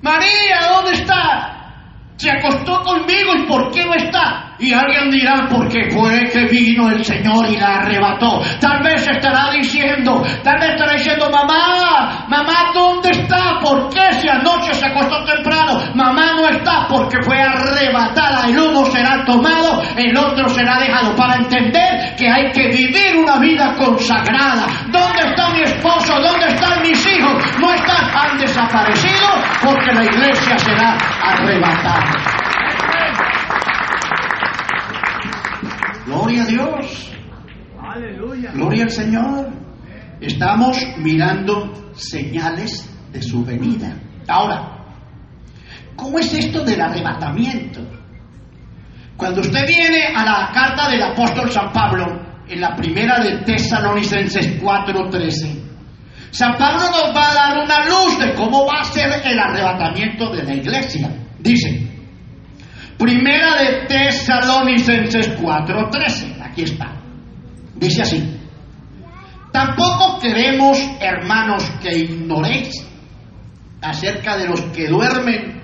María, ¿dónde está? Se acostó conmigo y ¿por qué no está? Y alguien dirá, porque fue que vino el Señor y la arrebató. Tal vez estará diciendo, tal vez estará diciendo, mamá, mamá, ¿dónde está? ¿Por qué si anoche se acostó temprano? Mamá no está porque fue arrebatada. El uno será tomado, el otro será dejado. Para entender que hay que vivir una vida consagrada. ¿Dónde está mi esposo? ¿Dónde están mis hijos? No están, han desaparecido porque la iglesia será arrebatada. Gloria a Dios. Gloria al Señor. Estamos mirando señales de su venida. Ahora, ¿cómo es esto del arrebatamiento? Cuando usted viene a la carta del apóstol San Pablo, en la primera de Tesalonicenses 4:13, San Pablo nos va a dar una luz de cómo va a ser el arrebatamiento de la iglesia. Dice, Primera de Tesalonicenses 4:13, aquí está. Dice así, tampoco queremos, hermanos, que ignoréis acerca de los que duermen,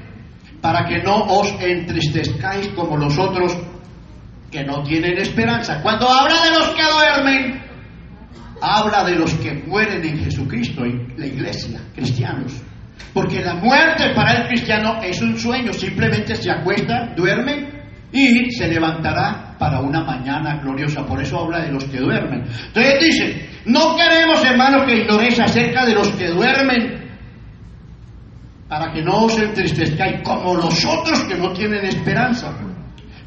para que no os entristezcáis como los otros que no tienen esperanza. Cuando habla de los que duermen, habla de los que mueren en Jesucristo, en la iglesia, cristianos. Porque la muerte para el cristiano es un sueño, simplemente se acuesta, duerme y se levantará para una mañana gloriosa. Por eso habla de los que duermen. Entonces dice, no queremos hermanos que ignoréis acerca de los que duermen para que no os entristezcáis como los otros que no tienen esperanza.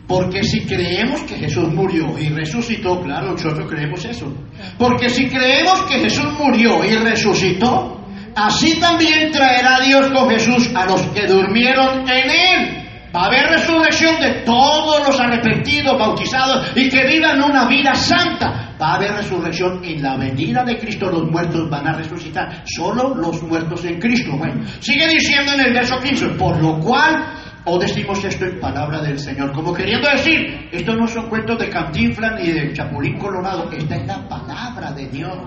Porque si creemos que Jesús murió y resucitó, claro, nosotros creemos eso. Porque si creemos que Jesús murió y resucitó, así también traerá Dios con Jesús a los que durmieron en él. Va a haber resurrección de todos los arrepentidos, bautizados y que vivan una vida santa. Va a haber resurrección en la venida de Cristo. Los muertos van a resucitar. Solo los muertos en Cristo. Bueno, sigue diciendo en el verso 15, por lo cual o decimos esto en palabra del Señor, como queriendo decir, esto no son cuentos de Cantinflas ni de Chapulín Colorado, esta es la palabra de Dios.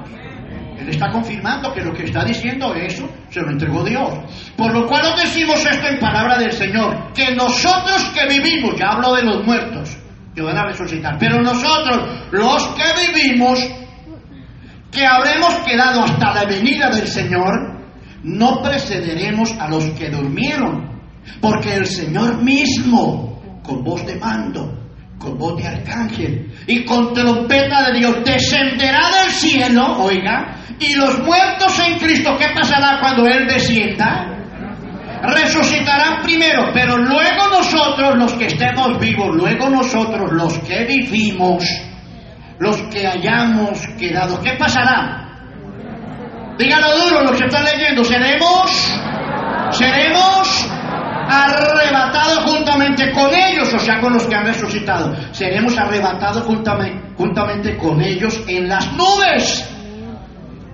Él está confirmando que lo que está diciendo eso se lo entregó Dios. Por lo cual os decimos esto en palabra del Señor, que nosotros que vivimos, ya hablo de los muertos, que van a resucitar, pero nosotros los que vivimos, que habremos quedado hasta la venida del Señor, no precederemos a los que durmieron, porque el Señor mismo, con voz de mando, con voz de arcángel y con trompeta de Dios descenderá del cielo, oiga, y los muertos en Cristo, ¿qué pasará cuando Él descienda? Resucitarán primero, pero luego nosotros, los que estemos vivos, luego nosotros, los que vivimos, los que hayamos quedado, ¿qué pasará? Dígalo duro, los que están leyendo, seremos, seremos arrebatados juntamente con ellos, o sea, con los que han resucitado. Seremos arrebatados juntamente, con ellos en las nubes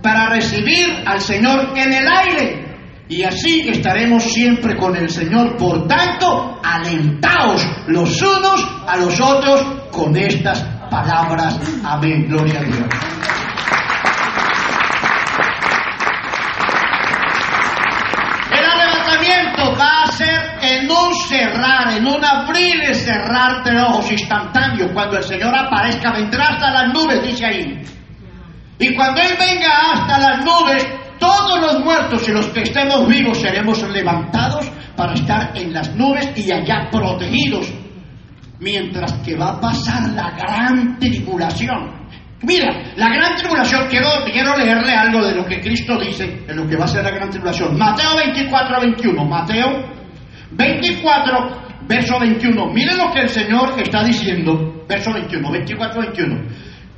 para recibir al Señor en el aire. Y así estaremos siempre con el Señor. Por tanto, alentaos los unos a los otros con estas palabras. Amén. Gloria a Dios. El arrebatamiento va a ser en un cerrar, en un abrir y cerrar de ojos instantáneo. Cuando el Señor aparezca, vendrá hasta las nubes, dice ahí. Y cuando Él venga hasta las nubes, todos los muertos y los que estemos vivos seremos levantados para estar en las nubes y allá protegidos. Mientras que va a pasar la gran tribulación. Mira, la gran tribulación, quiero, quiero leerle algo de lo que Cristo dice, de lo que va a ser la gran tribulación. Mateo 24 a 21. Mateo 24, verso 21. Miren lo que el Señor está diciendo. Verso 21, 24 21.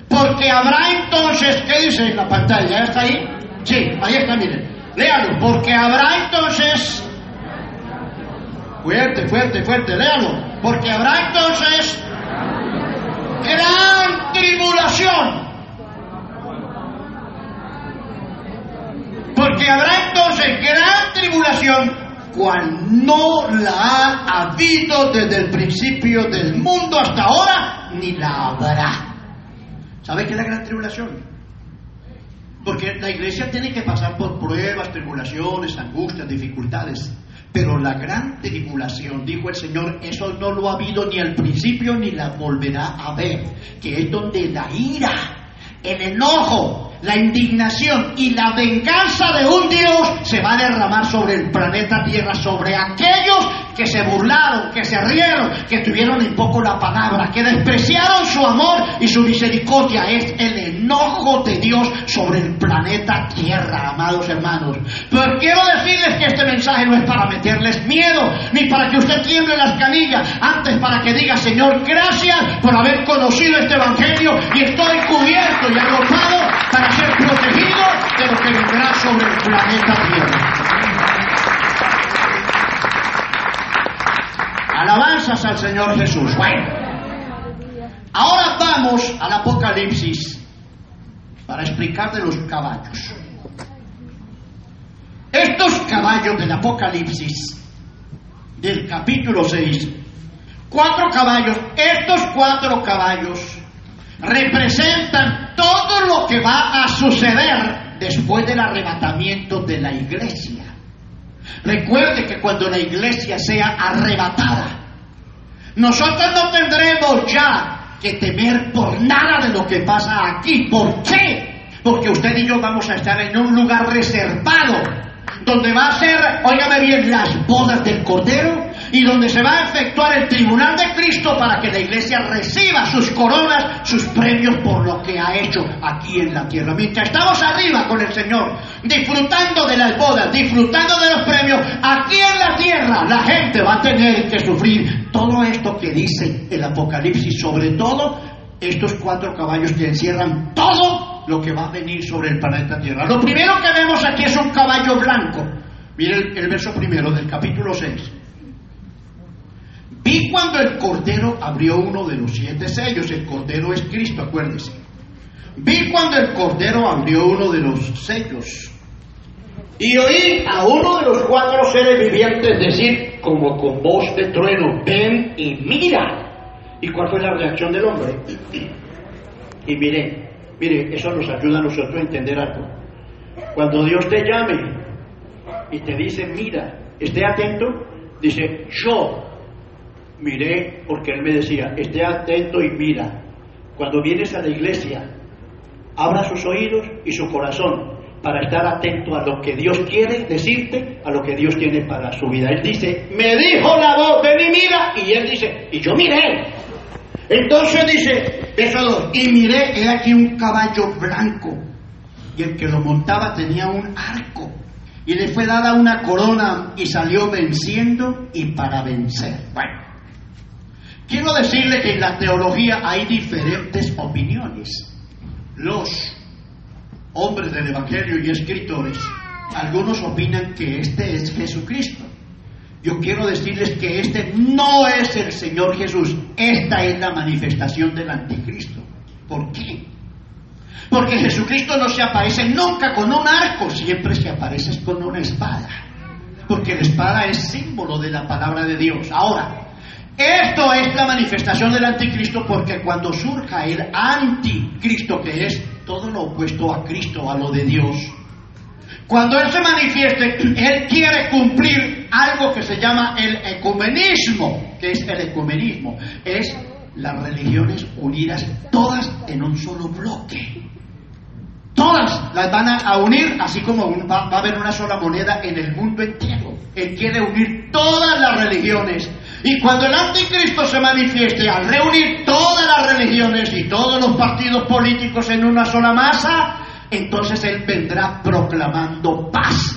Porque habrá entonces, ¿qué dice en la pantalla? ¿Ya está ahí? Sí, ahí está, miren. Léalo. Porque habrá entonces. Fuerte, fuerte, fuerte, léalo. Porque habrá entonces gran tribulación. Porque habrá entonces gran tribulación cual no la ha habido desde el principio del mundo hasta ahora, ni la habrá. ¿Sabe qué es la gran tribulación? Porque la iglesia tiene que pasar por pruebas, tribulaciones, angustias, dificultades. Pero la gran tribulación, dijo el Señor, eso no lo ha habido ni al principio ni la volverá a ver. Que es donde la ira, el enojo, la indignación y la venganza de un Dios se va a derramar sobre el planeta Tierra, sobre aquellos que se burlaron, que se rieron, que tuvieron en poco la palabra, que despreciaron su amor y su misericordia. Es el enojo de Dios sobre el planeta Tierra, amados hermanos. Pero quiero decirles que este mensaje no es para meterles miedo, ni para que usted tiemble las canillas, antes para que diga, Señor, gracias por haber conocido este Evangelio y estoy cubierto y arropado para ser protegido de lo que vendrá sobre el planeta Tierra. Alabanzas al Señor Jesús. Bueno, ahora vamos al Apocalipsis para explicar de los caballos. Estos caballos del Apocalipsis, del capítulo 6, cuatro caballos, estos cuatro caballos representan todo lo que va a suceder después del arrebatamiento de la iglesia. Recuerde que cuando la iglesia sea arrebatada, nosotros no tendremos ya que temer por nada de lo que pasa aquí. ¿Por qué? Porque usted y yo vamos a estar en un lugar reservado, donde va a ser, óigame bien, las bodas del Cordero y donde se va a efectuar el tribunal de Cristo para que la iglesia reciba sus coronas, sus premios por lo que ha hecho aquí en la tierra. Mientras estamos arriba con el Señor, disfrutando de las bodas, disfrutando de los premios, aquí en la tierra la gente va a tener que sufrir todo esto que dice el Apocalipsis, sobre todo estos cuatro caballos que encierran todo lo que va a venir sobre el planeta Tierra. Lo primero que vemos aquí es un caballo blanco. Mire el, el verso primero del capítulo 6. Vi cuando el Cordero abrió uno de los siete sellos. El Cordero es Cristo, acuérdese. Vi cuando el Cordero abrió uno de los sellos. Y oí a uno de los cuatro seres vivientes decir, como con voz de trueno, ven y mira. ¿Y cuál fue la reacción del hombre? Y mire, mire, eso nos ayuda a nosotros a entender algo. Cuando Dios te llame y te dice, mira, esté atento, dice, yo miré, porque Él me decía, esté atento y mira. Cuando vienes a la iglesia, abra sus oídos y su corazón para estar atento a lo que Dios quiere decirte, a lo que Dios tiene para su vida. Él dice, me dijo la voz, ven y mira, y él dice, y yo miré. Entonces dice, verso 2, y miré, he aquí un caballo blanco, y el que lo montaba tenía un arco, y le fue dada una corona, y salió venciendo y para vencer. Bueno, quiero decirle que en la teología hay diferentes opiniones. Los hombres del Evangelio y escritores, algunos opinan que este es Jesucristo, Yo quiero decirles que este no es el Señor Jesús, esta es la manifestación del anticristo. ¿Por qué? Porque Jesucristo no se aparece nunca con un arco, siempre se aparece con una espada. Porque la espada es símbolo de la palabra de Dios. Ahora, esto es la manifestación del anticristo porque cuando surja el anticristo, que es todo lo opuesto a Cristo, a lo de Dios, cuando Él se manifieste, Él quiere cumplir algo que se llama el ecumenismo. que es el ecumenismo? Es las religiones unidas todas en un solo bloque. Todas las van a unir, así como va, va a haber una sola moneda en el mundo entero. Él quiere unir todas las religiones. Y cuando el anticristo se manifieste al reunir todas las religiones y todos los partidos políticos en una sola masa, entonces Él vendrá proclamando paz.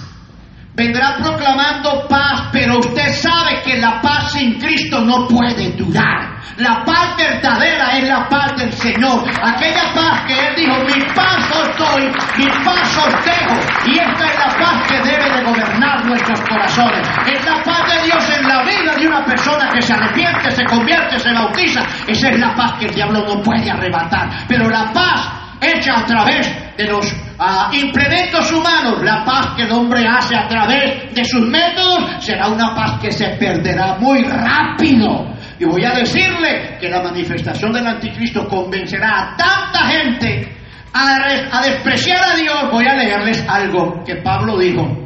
Vendrá proclamando paz, pero usted sabe que la paz sin Cristo no puede durar. La paz verdadera es la paz del Señor. Aquella paz que Él dijo, mi paz os doy, mi paz os dejo. Y esta es la paz que debe de gobernar nuestros corazones. Es la paz de Dios en la vida de una persona que se arrepiente, se convierte, se bautiza. Esa es la paz que el diablo no puede arrebatar. Pero la paz hecha a través de los uh, implementos humanos, la paz que el hombre hace a través de sus métodos, será una paz que se perderá muy rápido. Y voy a decirle que la manifestación del anticristo convencerá a tanta gente a, a despreciar a Dios. Voy a leerles algo que Pablo dijo.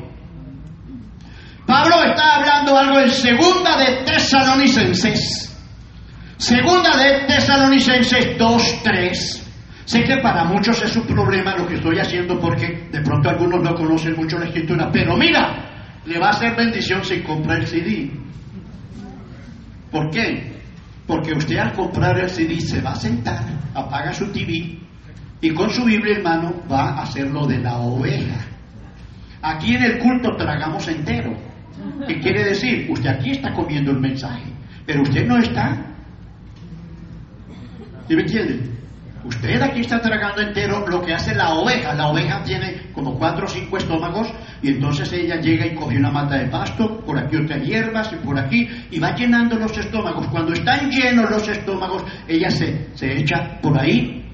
Pablo está hablando algo en segunda de Tesalonicenses. Segunda de Tesalonicenses 2.3. Sé que para muchos es un problema lo que estoy haciendo porque de pronto algunos no conocen mucho la escritura, pero mira, le va a hacer bendición si compra el CD. ¿Por qué? Porque usted al comprar el CD se va a sentar, apaga su TV y con su Biblia en mano va a hacer lo de la oveja. Aquí en el culto tragamos entero. ¿Qué quiere decir? Usted aquí está comiendo el mensaje, pero usted no está. ¿Sí me entiende? Usted aquí está tragando entero lo que hace la oveja. La oveja tiene como cuatro o cinco estómagos y entonces ella llega y coge una mata de pasto, por aquí otras hierbas y por aquí, y va llenando los estómagos. Cuando están llenos los estómagos, ella se, se echa por ahí,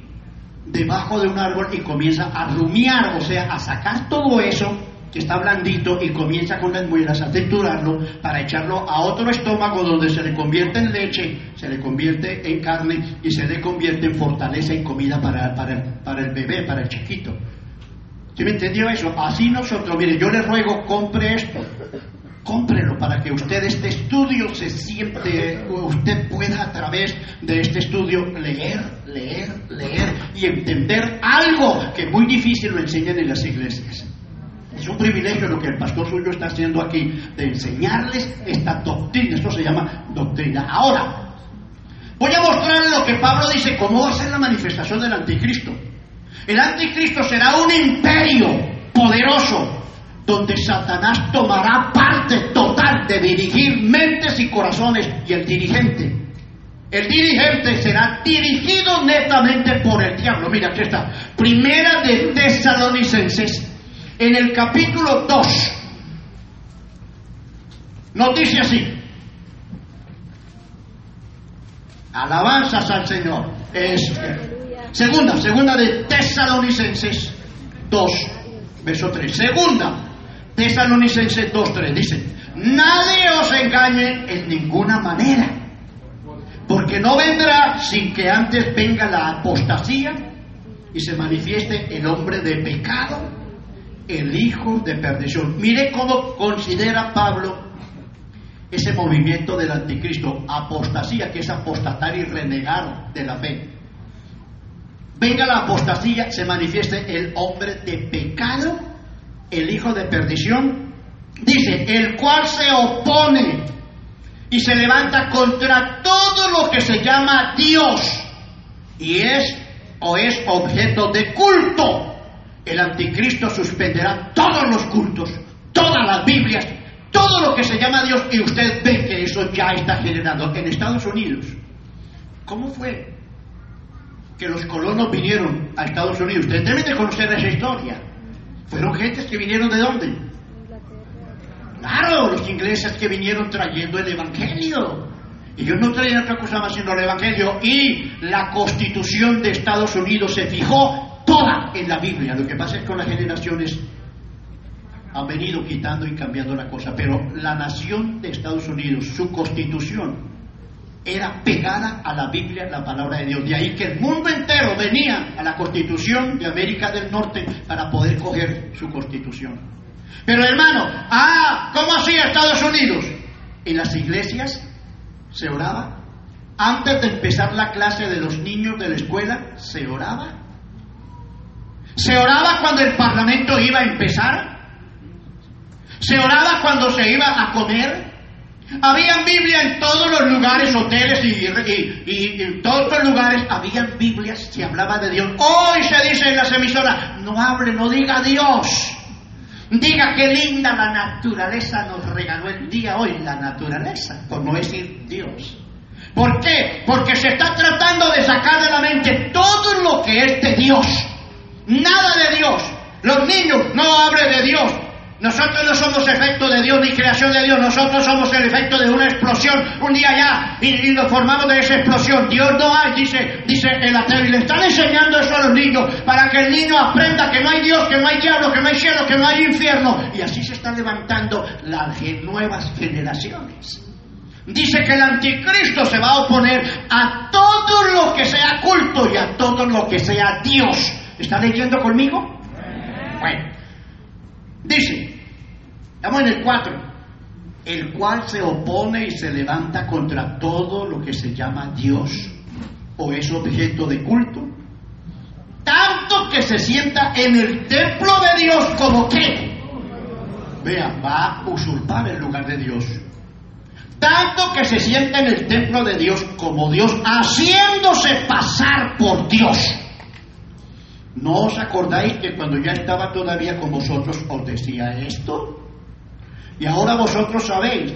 debajo de un árbol y comienza a rumiar, o sea, a sacar todo eso que está blandito y comienza con las muelas a triturarlo para echarlo a otro estómago donde se le convierte en leche, se le convierte en carne y se le convierte en fortaleza y comida para, para, el, bebé, para el chiquito. ¿Sí me entendió eso? Así nosotros, mire, yo le ruego, compre esto, cómprelo para que usted este estudio se siente, usted pueda a través de este estudio leer, leer, leer y entender algo que muy difícil lo enseñan en las iglesias. Es un privilegio lo que el pastor suyo está haciendo aquí, de enseñarles esta doctrina. Esto se llama doctrina. Ahora, voy a mostrarles lo que Pablo dice, cómo va a ser la manifestación del anticristo. El anticristo será un imperio poderoso, donde Satanás tomará parte total de dirigir mentes y corazones y el dirigente. El dirigente será dirigido netamente por el diablo. Mira, aquí está. Primera de Tesalonicenses en el capítulo 2, nos dice así, alabanzas al Señor. Es, segunda, segunda de Tesalonicenses 2, verso 3. Segunda, Tesalonicenses 2, 3, dice, nadie os engañe en ninguna manera, porque no vendrá sin que antes venga la apostasía y se manifieste el hombre de pecado el hijo de perdición. Mire cómo considera Pablo ese movimiento del anticristo, apostasía, que es apostatar y renegar de la fe. Venga la apostasía, se manifieste el hombre de pecado, el hijo de perdición, dice, el cual se opone y se levanta contra todo lo que se llama Dios y es o es objeto de culto el anticristo suspenderá todos los cultos, todas las Biblias, todo lo que se llama Dios y usted ve que eso ya está generando en Estados Unidos. ¿Cómo fue que los colonos vinieron a Estados Unidos? Ustedes deben de conocer esa historia. Fueron gentes que vinieron de dónde? Claro, los ingleses que vinieron trayendo el Evangelio. Ellos no traían otra cosa más sino el Evangelio. Y la constitución de Estados Unidos se fijó toda en la Biblia. Lo que pasa es que con las generaciones han venido quitando y cambiando la cosa. Pero la nación de Estados Unidos, su constitución, era pegada a la Biblia, la palabra de Dios. De ahí que el mundo entero venía a la constitución de América del Norte para poder coger su constitución. Pero hermano, ah, ¿cómo hacía Estados Unidos? En las iglesias se oraba. Antes de empezar la clase de los niños de la escuela, se oraba. Se oraba cuando el parlamento iba a empezar. Se oraba cuando se iba a comer. Había Biblia en todos los lugares, hoteles y, y- y- y en todos los lugares habían Biblias, se hablaba de Dios. Hoy se dice en las emisoras, no hable, no diga Dios. Diga qué linda la naturaleza nos regaló el día hoy, la naturaleza, por no decir Dios. ¿Por qué? Porque se está tratando de sacar de la mente todo lo que es de Dios. Nada de Dios. Los niños no hablen de Dios. Nosotros no somos efecto de Dios ni creación de Dios. Nosotros somos el efecto de una explosión un día ya y, y nos formamos de esa explosión. Dios no hay, dice, dice el ateo. Y le están enseñando eso a los niños para que el niño aprenda que no hay Dios, que no hay diablo, que no hay cielo, que no hay infierno. Y así se están levantando las nuevas generaciones. Dice que el anticristo se va a oponer a todo lo que sea culto y a todo lo que sea Dios. ¿Está leyendo conmigo? Bueno, dice, estamos en el 4, el cual se opone y se levanta contra todo lo que se llama Dios o es objeto de culto, tanto que se sienta en el templo de Dios como que, vea, va a usurpar el lugar de Dios tanto que se sienta en el templo de Dios como Dios, haciéndose pasar por Dios. ¿No os acordáis que cuando ya estaba todavía con vosotros os decía esto? Y ahora vosotros sabéis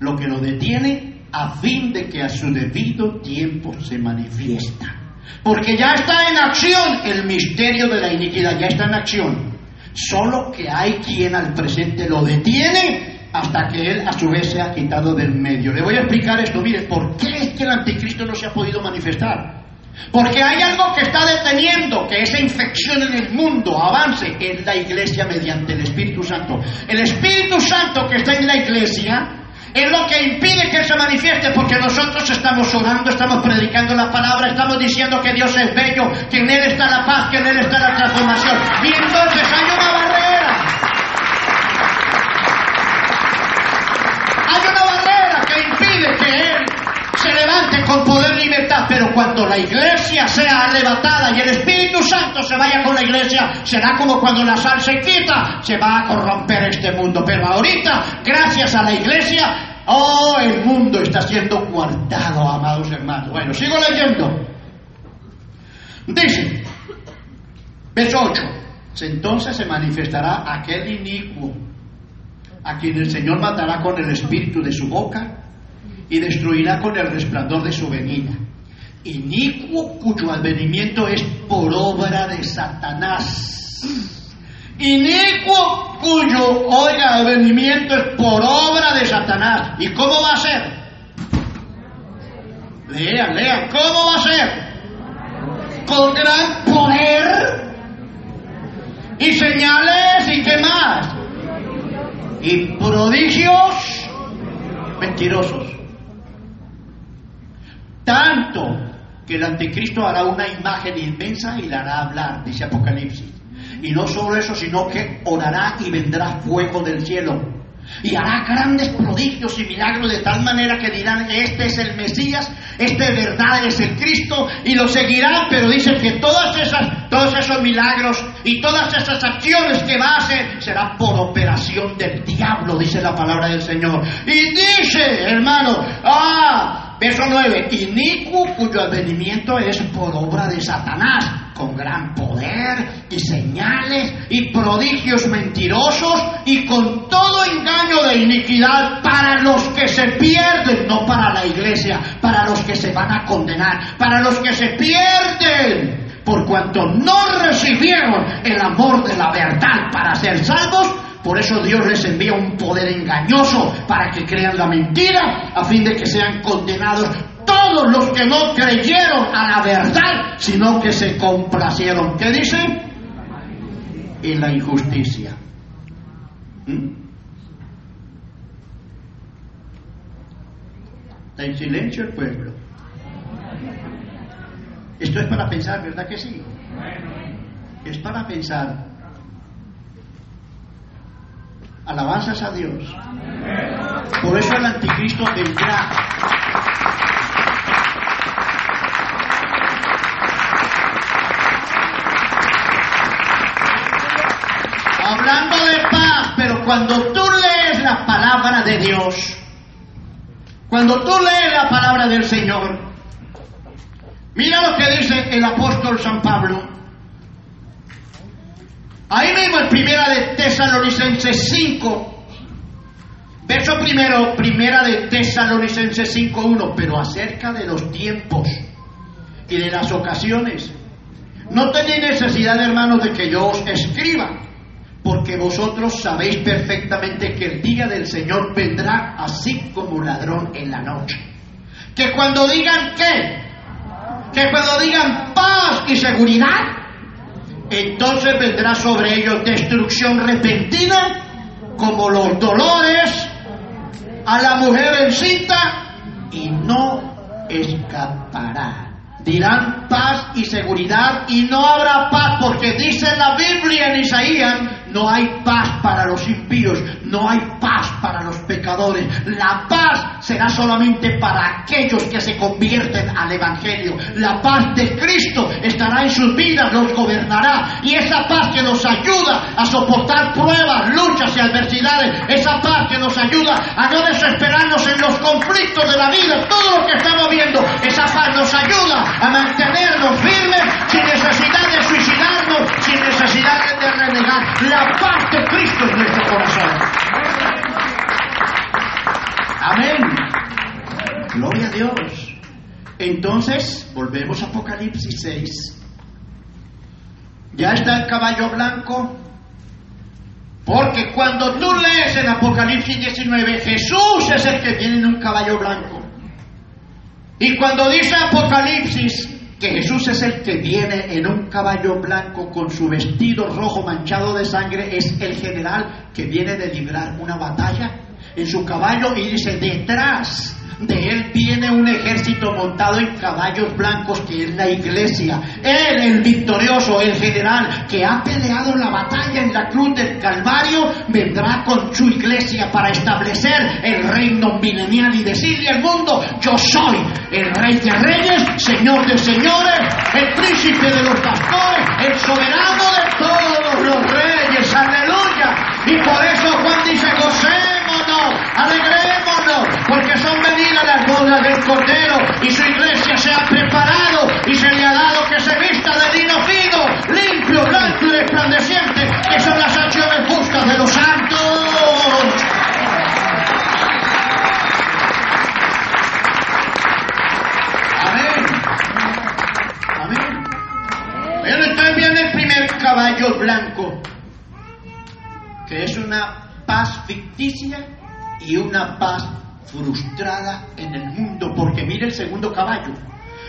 lo que lo detiene a fin de que a su debido tiempo se manifiesta. Porque ya está en acción el misterio de la iniquidad, ya está en acción. Solo que hay quien al presente lo detiene hasta que él a su vez se ha quitado del medio. Le voy a explicar esto. Mire, ¿por qué es que el anticristo no se ha podido manifestar? Porque hay algo que está deteniendo que esa infección en el mundo avance en la iglesia mediante el Espíritu Santo. El Espíritu Santo que está en la iglesia es lo que impide que se manifieste porque nosotros estamos orando, estamos predicando la palabra, estamos diciendo que Dios es bello, que en Él está la paz, que en Él está la transformación. Y entonces hay una barrera. Hay una barrera que impide que Él levante con poder y libertad, pero cuando la iglesia sea arrebatada y el Espíritu Santo se vaya con la iglesia, será como cuando la sal se quita, se va a corromper este mundo. Pero ahorita, gracias a la iglesia, oh, el mundo está siendo guardado, amados hermanos. Bueno, sigo leyendo. Dice, verso 8, entonces se manifestará aquel inicuo a quien el Señor matará con el espíritu de su boca y destruirá con el resplandor de su venida. Inicuo cuyo advenimiento es por obra de Satanás. Inicuo cuyo, oiga, advenimiento es por obra de Satanás. ¿Y cómo va a ser? Lean, lean, ¿cómo va a ser? Con gran poder y señales y qué más. Y prodigios mentirosos. Tanto que el anticristo hará una imagen inmensa y la hará hablar, dice Apocalipsis. Y no solo eso, sino que orará y vendrá fuego del cielo. Y hará grandes prodigios y milagros de tal manera que dirán, este es el Mesías, este de verdad es el Cristo, y lo seguirán, pero dicen que todas esas, todos esos milagros y todas esas acciones que va a hacer será por operación del diablo, dice la palabra del Señor. Y dice, hermano, ah, verso 9, inicuo cuyo advenimiento es por obra de Satanás, con gran poder y señales y prodigios mentirosos y con todo engaño de iniquidad para los que se pierden, no para la iglesia, para los que se van a condenar, para los que se pierden por cuanto no recibieron el amor de la verdad para ser salvos, Por eso Dios les envía un poder engañoso para que crean la mentira, a fin de que sean condenados todos los que no creyeron a la verdad, sino que se complacieron. ¿Qué dice? En la injusticia. ¿Mm? Está en silencio el pueblo. Esto es para pensar, ¿verdad que sí? Es para pensar. Alabanzas a Dios. Por eso el anticristo vendrá. Hablando de paz, pero cuando tú lees la palabra de Dios, cuando tú lees la palabra del Señor, mira lo que dice el apóstol San Pablo. Ahí mismo en primera de Tesalonicenses 5, verso primero, primera de Tesalonicenses 5.1, pero acerca de los tiempos y de las ocasiones, no tenéis necesidad, hermanos, de que yo os escriba, porque vosotros sabéis perfectamente que el día del Señor vendrá así como ladrón en la noche. Que cuando digan qué, que cuando digan paz y seguridad, entonces vendrá sobre ellos destrucción repentina, como los dolores a la mujer encinta, y no escapará. Dirán paz y seguridad y no habrá paz porque dice la Biblia en Isaías, no hay paz para los impíos, no hay paz para los pecadores. La paz será solamente para aquellos que se convierten al Evangelio. La paz de Cristo estará en sus vidas, los gobernará. Y esa paz que nos ayuda a soportar pruebas, luchas y adversidades, esa paz que nos ayuda a no desesperarnos en los conflictos de la vida, todo lo que estamos viendo, esa paz nos ayuda a mantenernos firmes sin necesidad de suicidarnos, sin necesidad de renegar. La paz de Cristo en nuestro corazón. Amén. Gloria a Dios. Entonces, volvemos a Apocalipsis 6. Ya está el caballo blanco. Porque cuando tú lees en Apocalipsis 19, Jesús es el que viene en un caballo blanco. Y cuando dice Apocalipsis que Jesús es el que viene en un caballo blanco con su vestido rojo manchado de sangre, es el general que viene de librar una batalla en su caballo y dice, detrás de él viene un ejército montado en caballos blancos que es la iglesia. Él, el victorioso, el general que ha peleado la batalla en la cruz del Calvario, vendrá con su iglesia para establecer el reino milenial y decirle al mundo, yo soy el rey de reyes, señor de señores, el príncipe de los pastores, el soberano de todos los reyes. Aleluya. Y por eso Juan dice, gocémonos, alegrémonos, porque son venidas las bodas del Cordero y su iglesia se ha preparado y se le ha dado que se vista de lino fino, limpio, blanco y resplandeciente, que son las acciones justas de los santos. Amén. Amén. Bueno, entonces viene el primer caballo blanco, que es una paz ficticia y una paz frustrada en el mundo, porque mire el segundo caballo.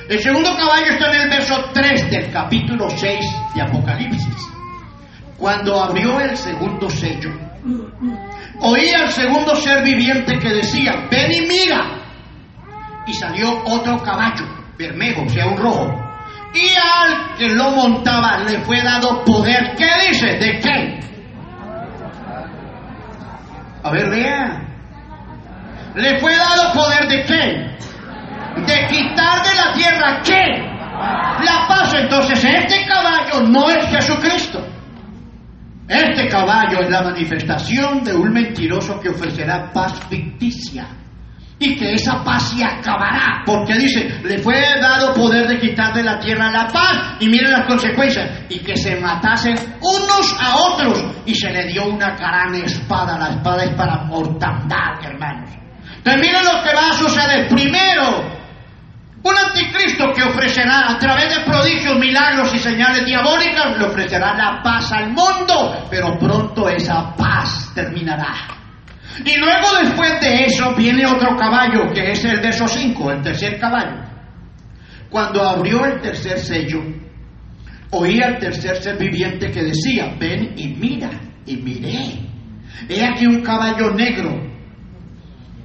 El segundo caballo está en el verso 3 del capítulo 6 de Apocalipsis. Cuando abrió el segundo sello, oí al segundo ser viviente que decía, ven y mira. Y salió otro caballo, bermejo, o sea, un rojo. Y al que lo montaba le fue dado poder. ¿Qué dice? ¿De qué? A ver, vea. Le fue dado poder de qué? De quitar de la tierra qué? La paz. Entonces, este caballo no es Jesucristo. Este caballo es la manifestación de un mentiroso que ofrecerá paz ficticia. Y que esa paz se acabará. Porque dice, le fue dado poder de quitar de la tierra la paz. Y miren las consecuencias. Y que se matasen unos a otros. Y se le dio una gran espada. La espada es para mortandad, hermanos. Entonces lo que va a suceder. Primero, un anticristo que ofrecerá a través de prodigios, milagros y señales diabólicas, le ofrecerá la paz al mundo, pero pronto esa paz terminará. Y luego después de eso viene otro caballo, que es el de esos cinco, el tercer caballo. Cuando abrió el tercer sello, oí al tercer ser viviente que decía, ven y mira, y miré. He aquí un caballo negro.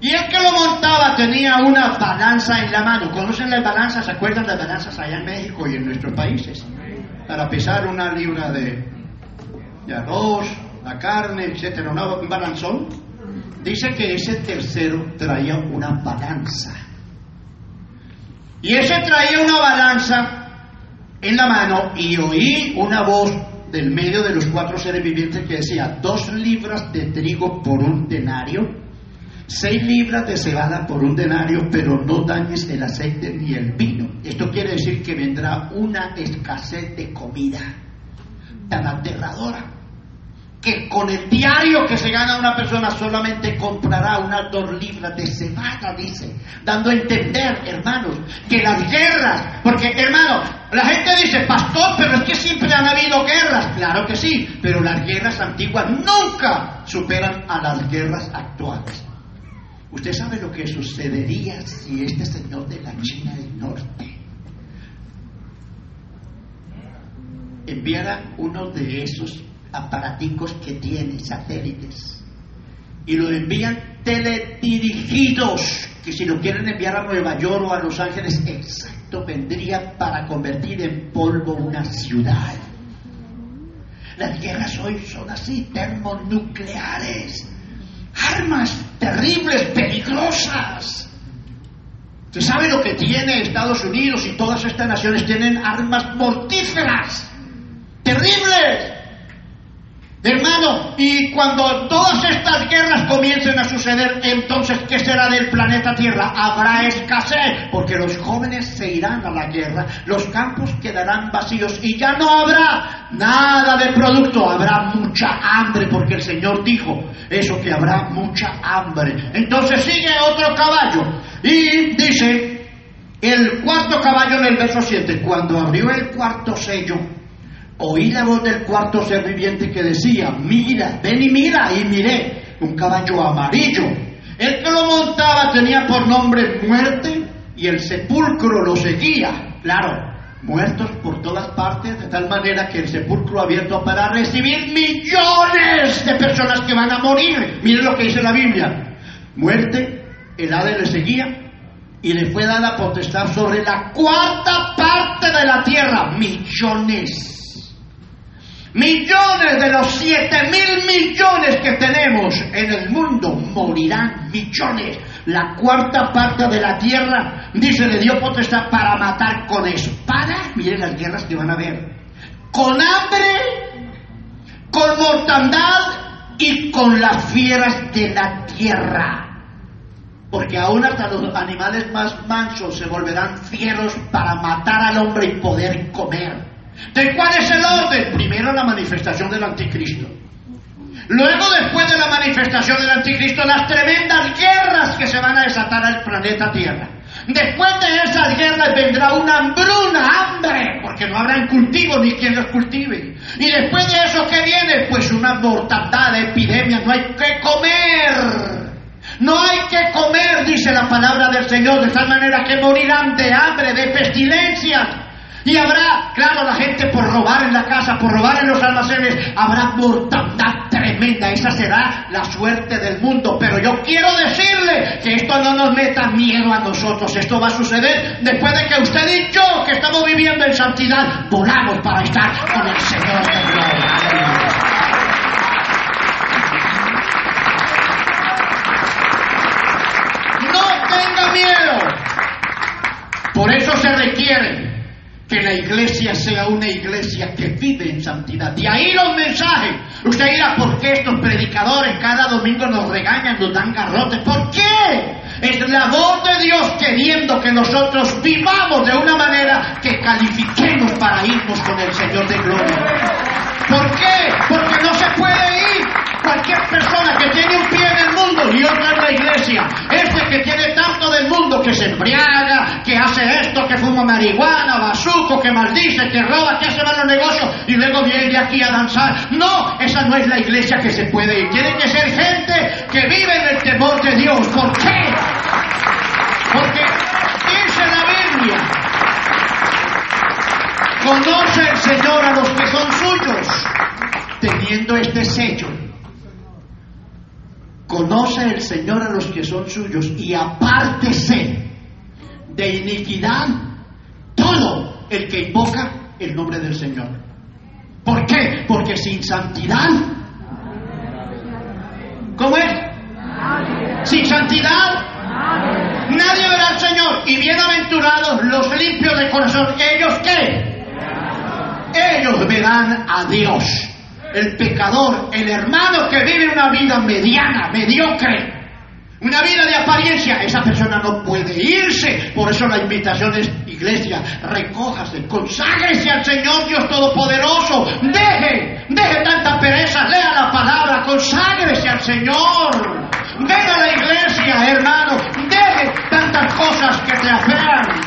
Y el que lo montaba tenía una balanza en la mano. ¿Conocen las balanzas? ¿Se acuerdan de balanzas allá en México y en nuestros países? Para pesar una libra de, de arroz, la carne, etcétera, un balanzón. Dice que ese tercero traía una balanza. Y ese traía una balanza en la mano y oí una voz del medio de los cuatro seres vivientes que decía, dos libras de trigo por un denario, seis libras de cebada por un denario, pero no dañes el aceite ni el vino. Esto quiere decir que vendrá una escasez de comida tan aterradora que con el diario que se gana una persona solamente comprará unas dos libras de cebada, dice, dando a entender, hermanos, que las guerras, porque hermano, la gente dice, pastor, pero es que siempre han habido guerras, claro que sí, pero las guerras antiguas nunca superan a las guerras actuales. Usted sabe lo que sucedería si este señor de la China del Norte enviara uno de esos aparaticos que tiene, satélites, y lo envían teledirigidos, que si lo quieren enviar a Nueva York o a Los Ángeles, exacto, vendría para convertir en polvo una ciudad. Las guerras hoy son así, termonucleares, armas terribles, peligrosas. ¿Usted sabe lo que tiene Estados Unidos y todas estas naciones tienen armas mortíferas, terribles? Hermano, y cuando todas estas guerras comiencen a suceder, entonces, ¿qué será del planeta Tierra? Habrá escasez, porque los jóvenes se irán a la guerra, los campos quedarán vacíos y ya no habrá nada de producto, habrá mucha hambre, porque el Señor dijo eso, que habrá mucha hambre. Entonces sigue otro caballo y dice, el cuarto caballo en el verso 7, cuando abrió el cuarto sello, oí la voz del cuarto ser viviente que decía, mira, ven y mira, y miré un caballo amarillo. El que lo montaba tenía por nombre muerte y el sepulcro lo seguía. Claro, muertos por todas partes, de tal manera que el sepulcro abierto para recibir millones de personas que van a morir. Miren lo que dice la Biblia. Muerte, el Hades le seguía, y le fue dada potestad sobre la cuarta parte de la tierra, millones. Millones de los siete mil millones que tenemos en el mundo morirán, millones. La cuarta parte de la tierra, dice, le dio potestad para matar con espada. Miren las guerras que van a haber. Con hambre, con mortandad y con las fieras de la tierra porque aún hasta los animales más mansos se volverán fieros para matar al hombre y poder comer. ¿De cuál es el orden? Primero la manifestación del anticristo. Luego, después de la manifestación del anticristo, las tremendas guerras que se van a desatar al planeta Tierra. Después de esas guerras vendrá una hambruna, hambre, porque no habrá cultivo ni quien los cultive. Y después de eso, ¿qué viene? Pues una mortandad, epidemia, no hay que comer. No hay que comer, dice la palabra del Señor, de tal manera que morirán de hambre, de pestilencias. Y habrá, claro, la gente por robar en la casa, por robar en los almacenes, habrá mortandad tremenda. Esa será la suerte del mundo. Pero yo quiero decirle que esto no nos meta miedo a nosotros. Esto va a suceder después de que usted y yo, que estamos viviendo en santidad, volamos para estar con el Señor de tenga miedo. Por eso se requiere que la iglesia sea una iglesia que vive en santidad. De ahí los mensajes. Usted dirá, ¿por qué estos predicadores cada domingo nos regañan, nos dan garrotes? ¿Por qué? Es la voz de Dios queriendo que nosotros vivamos de una manera que califiquemos para irnos con el Señor de gloria. ¿Por qué? Porque no se puede ir cualquier persona que tiene un pie en el mundo y otra en la iglesia. Que tiene tanto del mundo que se embriaga, que hace esto, que fuma marihuana, bazuco, que maldice, que roba, que hace malos negocios y luego viene aquí a danzar. No, esa no es la iglesia que se puede ir. Tiene que ser gente que vive en el temor de Dios. ¿Por qué? Porque dice la Biblia, conoce el Señor a los que son suyos, teniendo este sello. Conoce el Señor a los que son suyos y apártese de iniquidad todo el que invoca el nombre del Señor. ¿Por qué? Porque sin santidad, ¿cómo es? Sin santidad, nadie verá al Señor. Y bienaventurados los limpios de corazón. ¿Ellos qué? Ellos verán a Dios. El pecador, el hermano que vive una vida mediana, mediocre, una vida de apariencia, esa persona no puede irse. Por eso la invitación es, iglesia, recójase, conságrese al Señor Dios Todopoderoso. Deje, deje tanta pereza, lea la palabra, conságrese al Señor. Ven a la iglesia, hermano, deje tantas cosas que te aferran.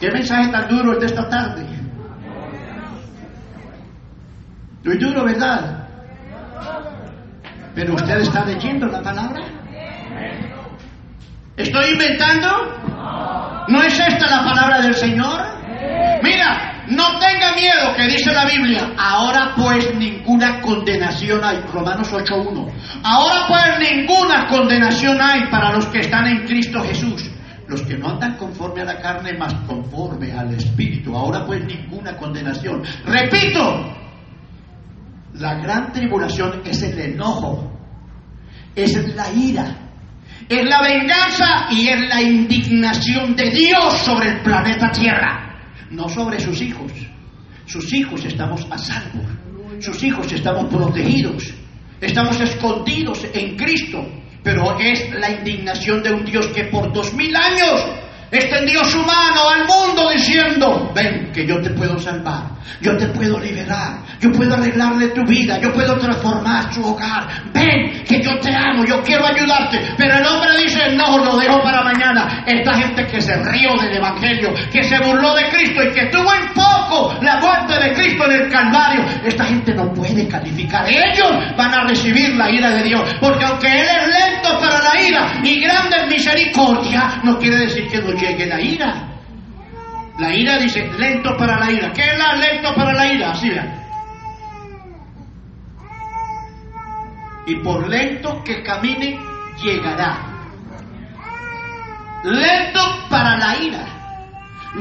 ¿Qué mensaje tan duro es de esta tarde? Muy duro, ¿verdad? Pero usted está leyendo la palabra. ¿Estoy inventando? ¿No es esta la palabra del Señor? Mira, no tenga miedo que dice la Biblia. Ahora pues ninguna condenación hay. Romanos 8.1. Ahora pues ninguna condenación hay para los que están en Cristo Jesús. Los que no andan conforme a la carne, más conforme al Espíritu. Ahora pues ninguna condenación. Repito, la gran tribulación es el enojo, es la ira, es la venganza y es la indignación de Dios sobre el planeta Tierra, no sobre sus hijos. Sus hijos estamos a salvo, sus hijos estamos protegidos, estamos escondidos en Cristo, pero es la indignación de un Dios que por dos mil años extendió su mano al mundo diciendo, ven que yo te puedo salvar, yo te puedo liberar, yo puedo arreglarle tu vida, yo puedo transformar su hogar, ven que yo te amo, yo quiero ayudarte. Pero el hombre dice, no, lo dejo para mañana. Esta gente que se rió del Evangelio, que se burló de Cristo y que tuvo en poco la muerte de Cristo en el Calvario, esta gente no puede calificar. Ellos van a recibir la ira de Dios, porque aunque Él es lento para la ira y grande en misericordia, no quiere decir que no llegue la ira. La ira dice lento para la ira. ¿Qué es la lento para la ira? Así vean. Y por lento que camine, llegará. Lento para la ira.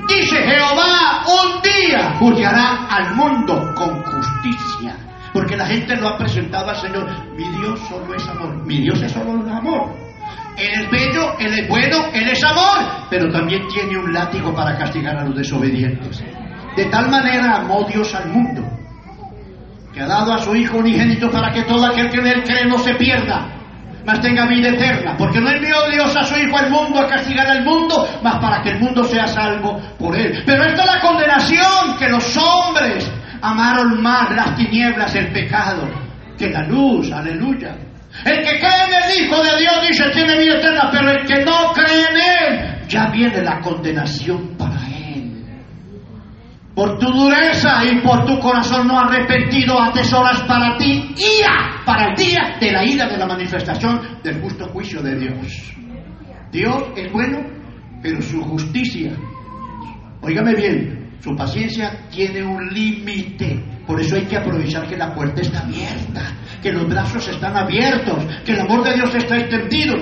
Dice Jehová, un día juzgará al mundo con justicia. Porque la gente lo ha presentado al Señor. Mi Dios solo es amor. Mi Dios es solo un amor. Él es bello, Él es bueno, Él es amor, pero también tiene un látigo para castigar a los desobedientes. De tal manera amó Dios al mundo, que ha dado a su Hijo unigénito para que todo aquel que en Él cree no se pierda, mas tenga vida eterna. Porque no envió Dios a su Hijo al mundo a castigar al mundo, mas para que el mundo sea salvo por Él. Pero esta es la condenación, que los hombres amaron más las tinieblas, el pecado, que la luz, aleluya. El que cree en el Hijo de Dios dice tiene vida eterna, pero el que no cree en Él, ya viene la condenación para Él. Por tu dureza y por tu corazón no arrepentido atesoras para ti ira, para el día de la ira de la manifestación del justo juicio de Dios. Dios es bueno, pero su justicia, óigame bien, su paciencia tiene un límite. Por eso hay que aprovechar que la puerta está abierta, que los brazos están abiertos, que el amor de Dios está extendido,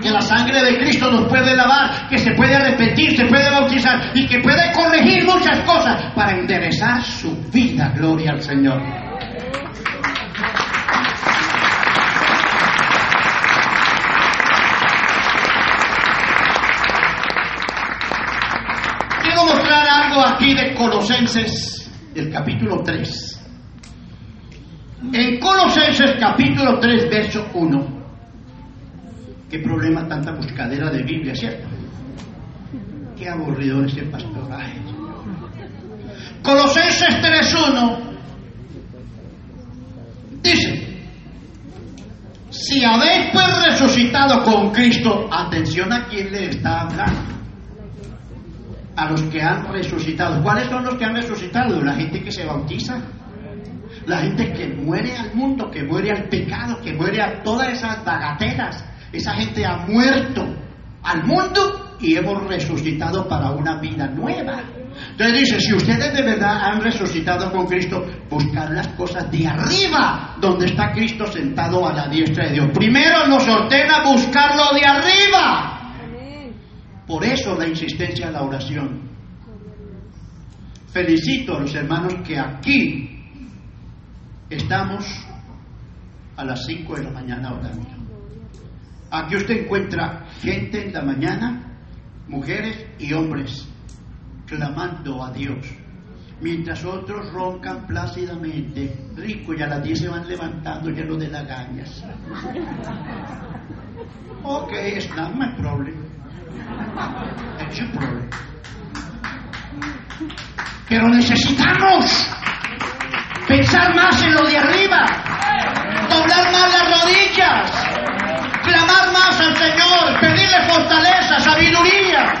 que la sangre de Cristo nos puede lavar, que se puede arrepentir, se puede bautizar y que puede corregir muchas cosas para enderezar su vida. Gloria al Señor. Quiero mostrar algo aquí de Colosenses, el capítulo 3. En Colosenses capítulo 3, verso 1. Qué problema tanta buscadera de Biblia, ¿cierto? Qué aburrido ese pastoraje. Colosenses 3.1 dice, si si habéis pues resucitado con Cristo, atención a quién le está hablando. A los que han resucitado. ¿Cuáles son los que han resucitado? La gente que se bautiza. La gente que muere al mundo, que muere al pecado, que muere a todas esas bagatelas. Esa gente ha muerto al mundo y hemos resucitado para una vida nueva. Entonces dice, si ustedes de verdad han resucitado con Cristo, buscar las cosas de arriba, donde está Cristo sentado a la diestra de Dios. Primero nos ordena buscarlo de arriba. Por eso la insistencia en la oración. Felicito a los hermanos que aquí estamos a las 5 de la mañana orando. Aquí usted encuentra gente en la mañana, mujeres y hombres, clamando a Dios, mientras otros roncan plácidamente, rico, y a las 10 se van levantando llenos de lagañas. Ok, it's not my problem. It's your problem. Pero necesitamos pensar más en lo de arriba, doblar más las rodillas, clamar más al Señor, pedirle fortaleza, sabiduría.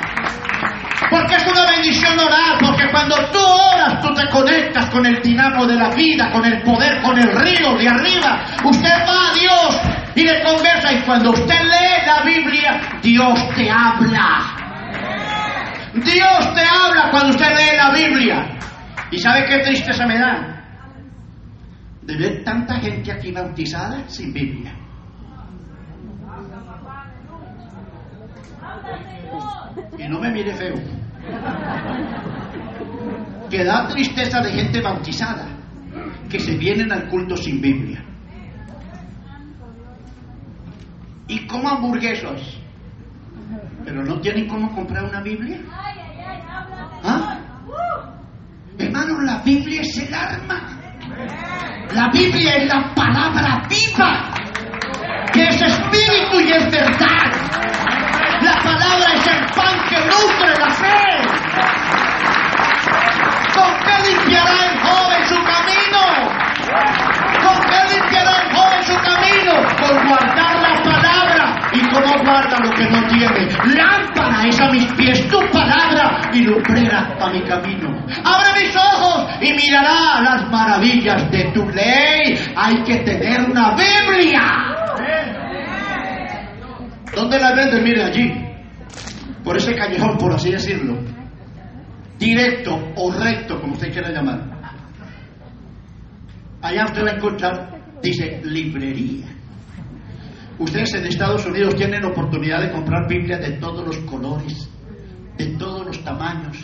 Porque es una bendición orar, porque cuando tú oras, tú te conectas con el dinamo de la vida, con el poder, con el río de arriba. Usted va a Dios y le conversa, y cuando usted lee la Biblia, Dios te habla. Dios te habla cuando usted lee la Biblia. ¿Y sabe qué tristeza me da? De ver tanta gente aquí bautizada sin Biblia. Y no me mire feo. Que da tristeza de gente bautizada que se vienen al culto sin Biblia. Y como hamburguesos. Pero no tienen cómo comprar una Biblia. ¿Ah? Hermano, la Biblia es el arma. La Biblia es la palabra viva, que es espíritu y es verdad. La palabra es el pan que nutre la fe. ¿Con qué limpiará el joven su camino? ¿Con qué limpiará el joven su camino? Con guardar la palabra. ¿Y cómo guarda lo que no tiene? Lámpara es a mis pies tu palabra y lumbrera a mi camino. Abre mis ojos y mirará las maravillas de tu ley. Hay que tener una Biblia. ¿Dónde la venden? Mire allí. Por ese callejón, por así decirlo. Directo o recto, como usted quiera llamar. Allá usted va a dice, librería. Ustedes en Estados Unidos tienen oportunidad de comprar Biblias de todos los colores, de todos los tamaños.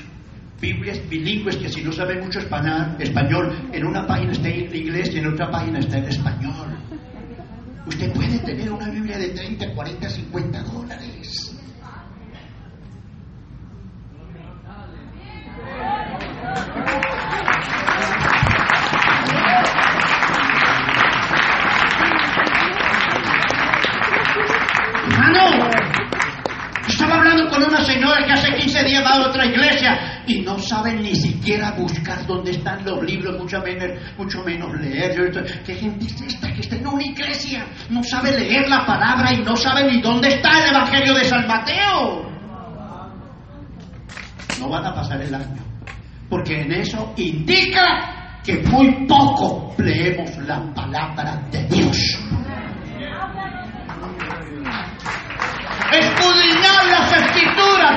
Biblias bilingües que si no saben mucho español, en una página está en inglés y en otra página está en español. Usted puede tener una Biblia de 30, 40, 50 dólares. Hermano, estaba hablando con una señora que hace 15 días va a otra iglesia y no sabe ni siquiera buscar dónde están los libros, mucho menos, mucho menos leer. ¿Qué gente es esta que está en una iglesia? No sabe leer la palabra y no sabe ni dónde está el Evangelio de San Mateo. No van a pasar el año, porque en eso indica que muy poco leemos la palabra de Dios. escudriñad las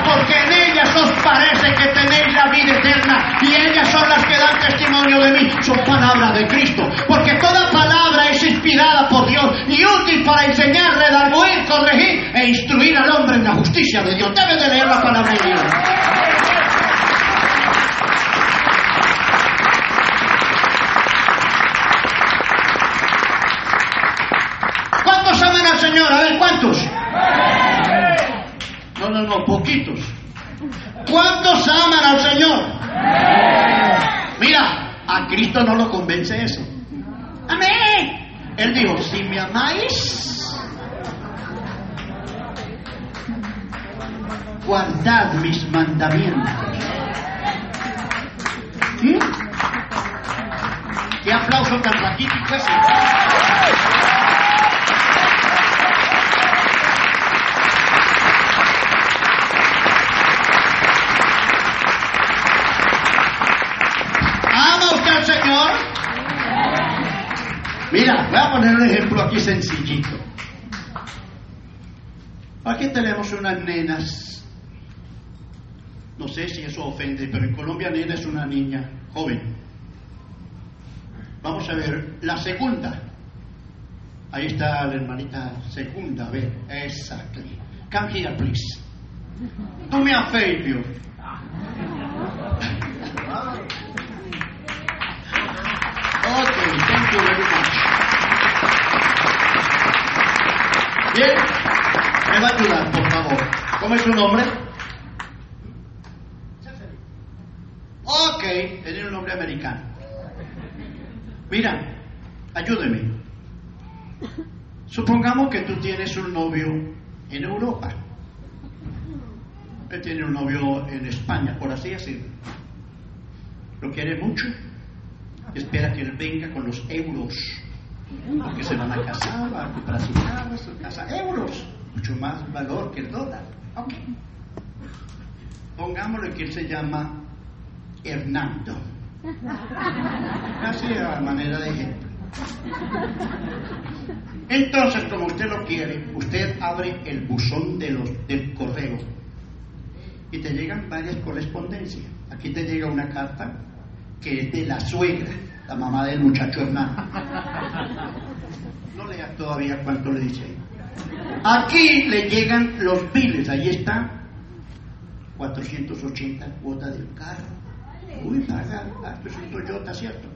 porque en ellas os parece que tenéis la vida eterna y ellas son las que dan testimonio de mí, son palabras de Cristo, porque toda palabra es inspirada por Dios y útil para enseñar, redarguir, corregir e instruir al hombre en la justicia de Dios. Debe de leer la palabra de Dios. ¿Cuántos aman al Señor? A ver, ¿cuántos? No, no, no, poquitos. ¿Cuántos aman al Señor? Mira, a Cristo no lo convence eso. Amén. Él dijo, si me amáis, guardad mis mandamientos. ¿Mm? ¿Qué aplauso tan raquítico ese? Mira, voy a poner un ejemplo aquí sencillito. Aquí tenemos unas nenas. No sé si eso ofende, pero en Colombia nena es una niña joven. Vamos a ver la segunda. Ahí está la hermanita segunda, a ver, exactly. Come here, please. Do me a favor. Okay, thank you very much. Bien, me va a ayudar, por favor. ¿Cómo es su nombre? Ok, tiene un nombre americano. Mira, ayúdeme. Supongamos que tú tienes un novio en Europa. Él tiene un novio en España, por así decirlo. Lo quiere mucho. Espera que él venga con los euros. Porque se van a casar, van a comprar su casa, casa. Euros. Mucho más valor que el dólar. Ok. Pongámosle que él se llama Hernando. Así a manera de ejemplo. Entonces, como usted lo quiere, usted abre el buzón de los, del correo y te llegan varias correspondencias. Aquí te llega una carta que es de la suegra, la mamá del muchacho Hernando. No lea todavía cuánto le dice. Aquí le llegan los biles, ahí está, 480 cuotas del carro. Uy, paga, esto es un Toyota, ¿cierto?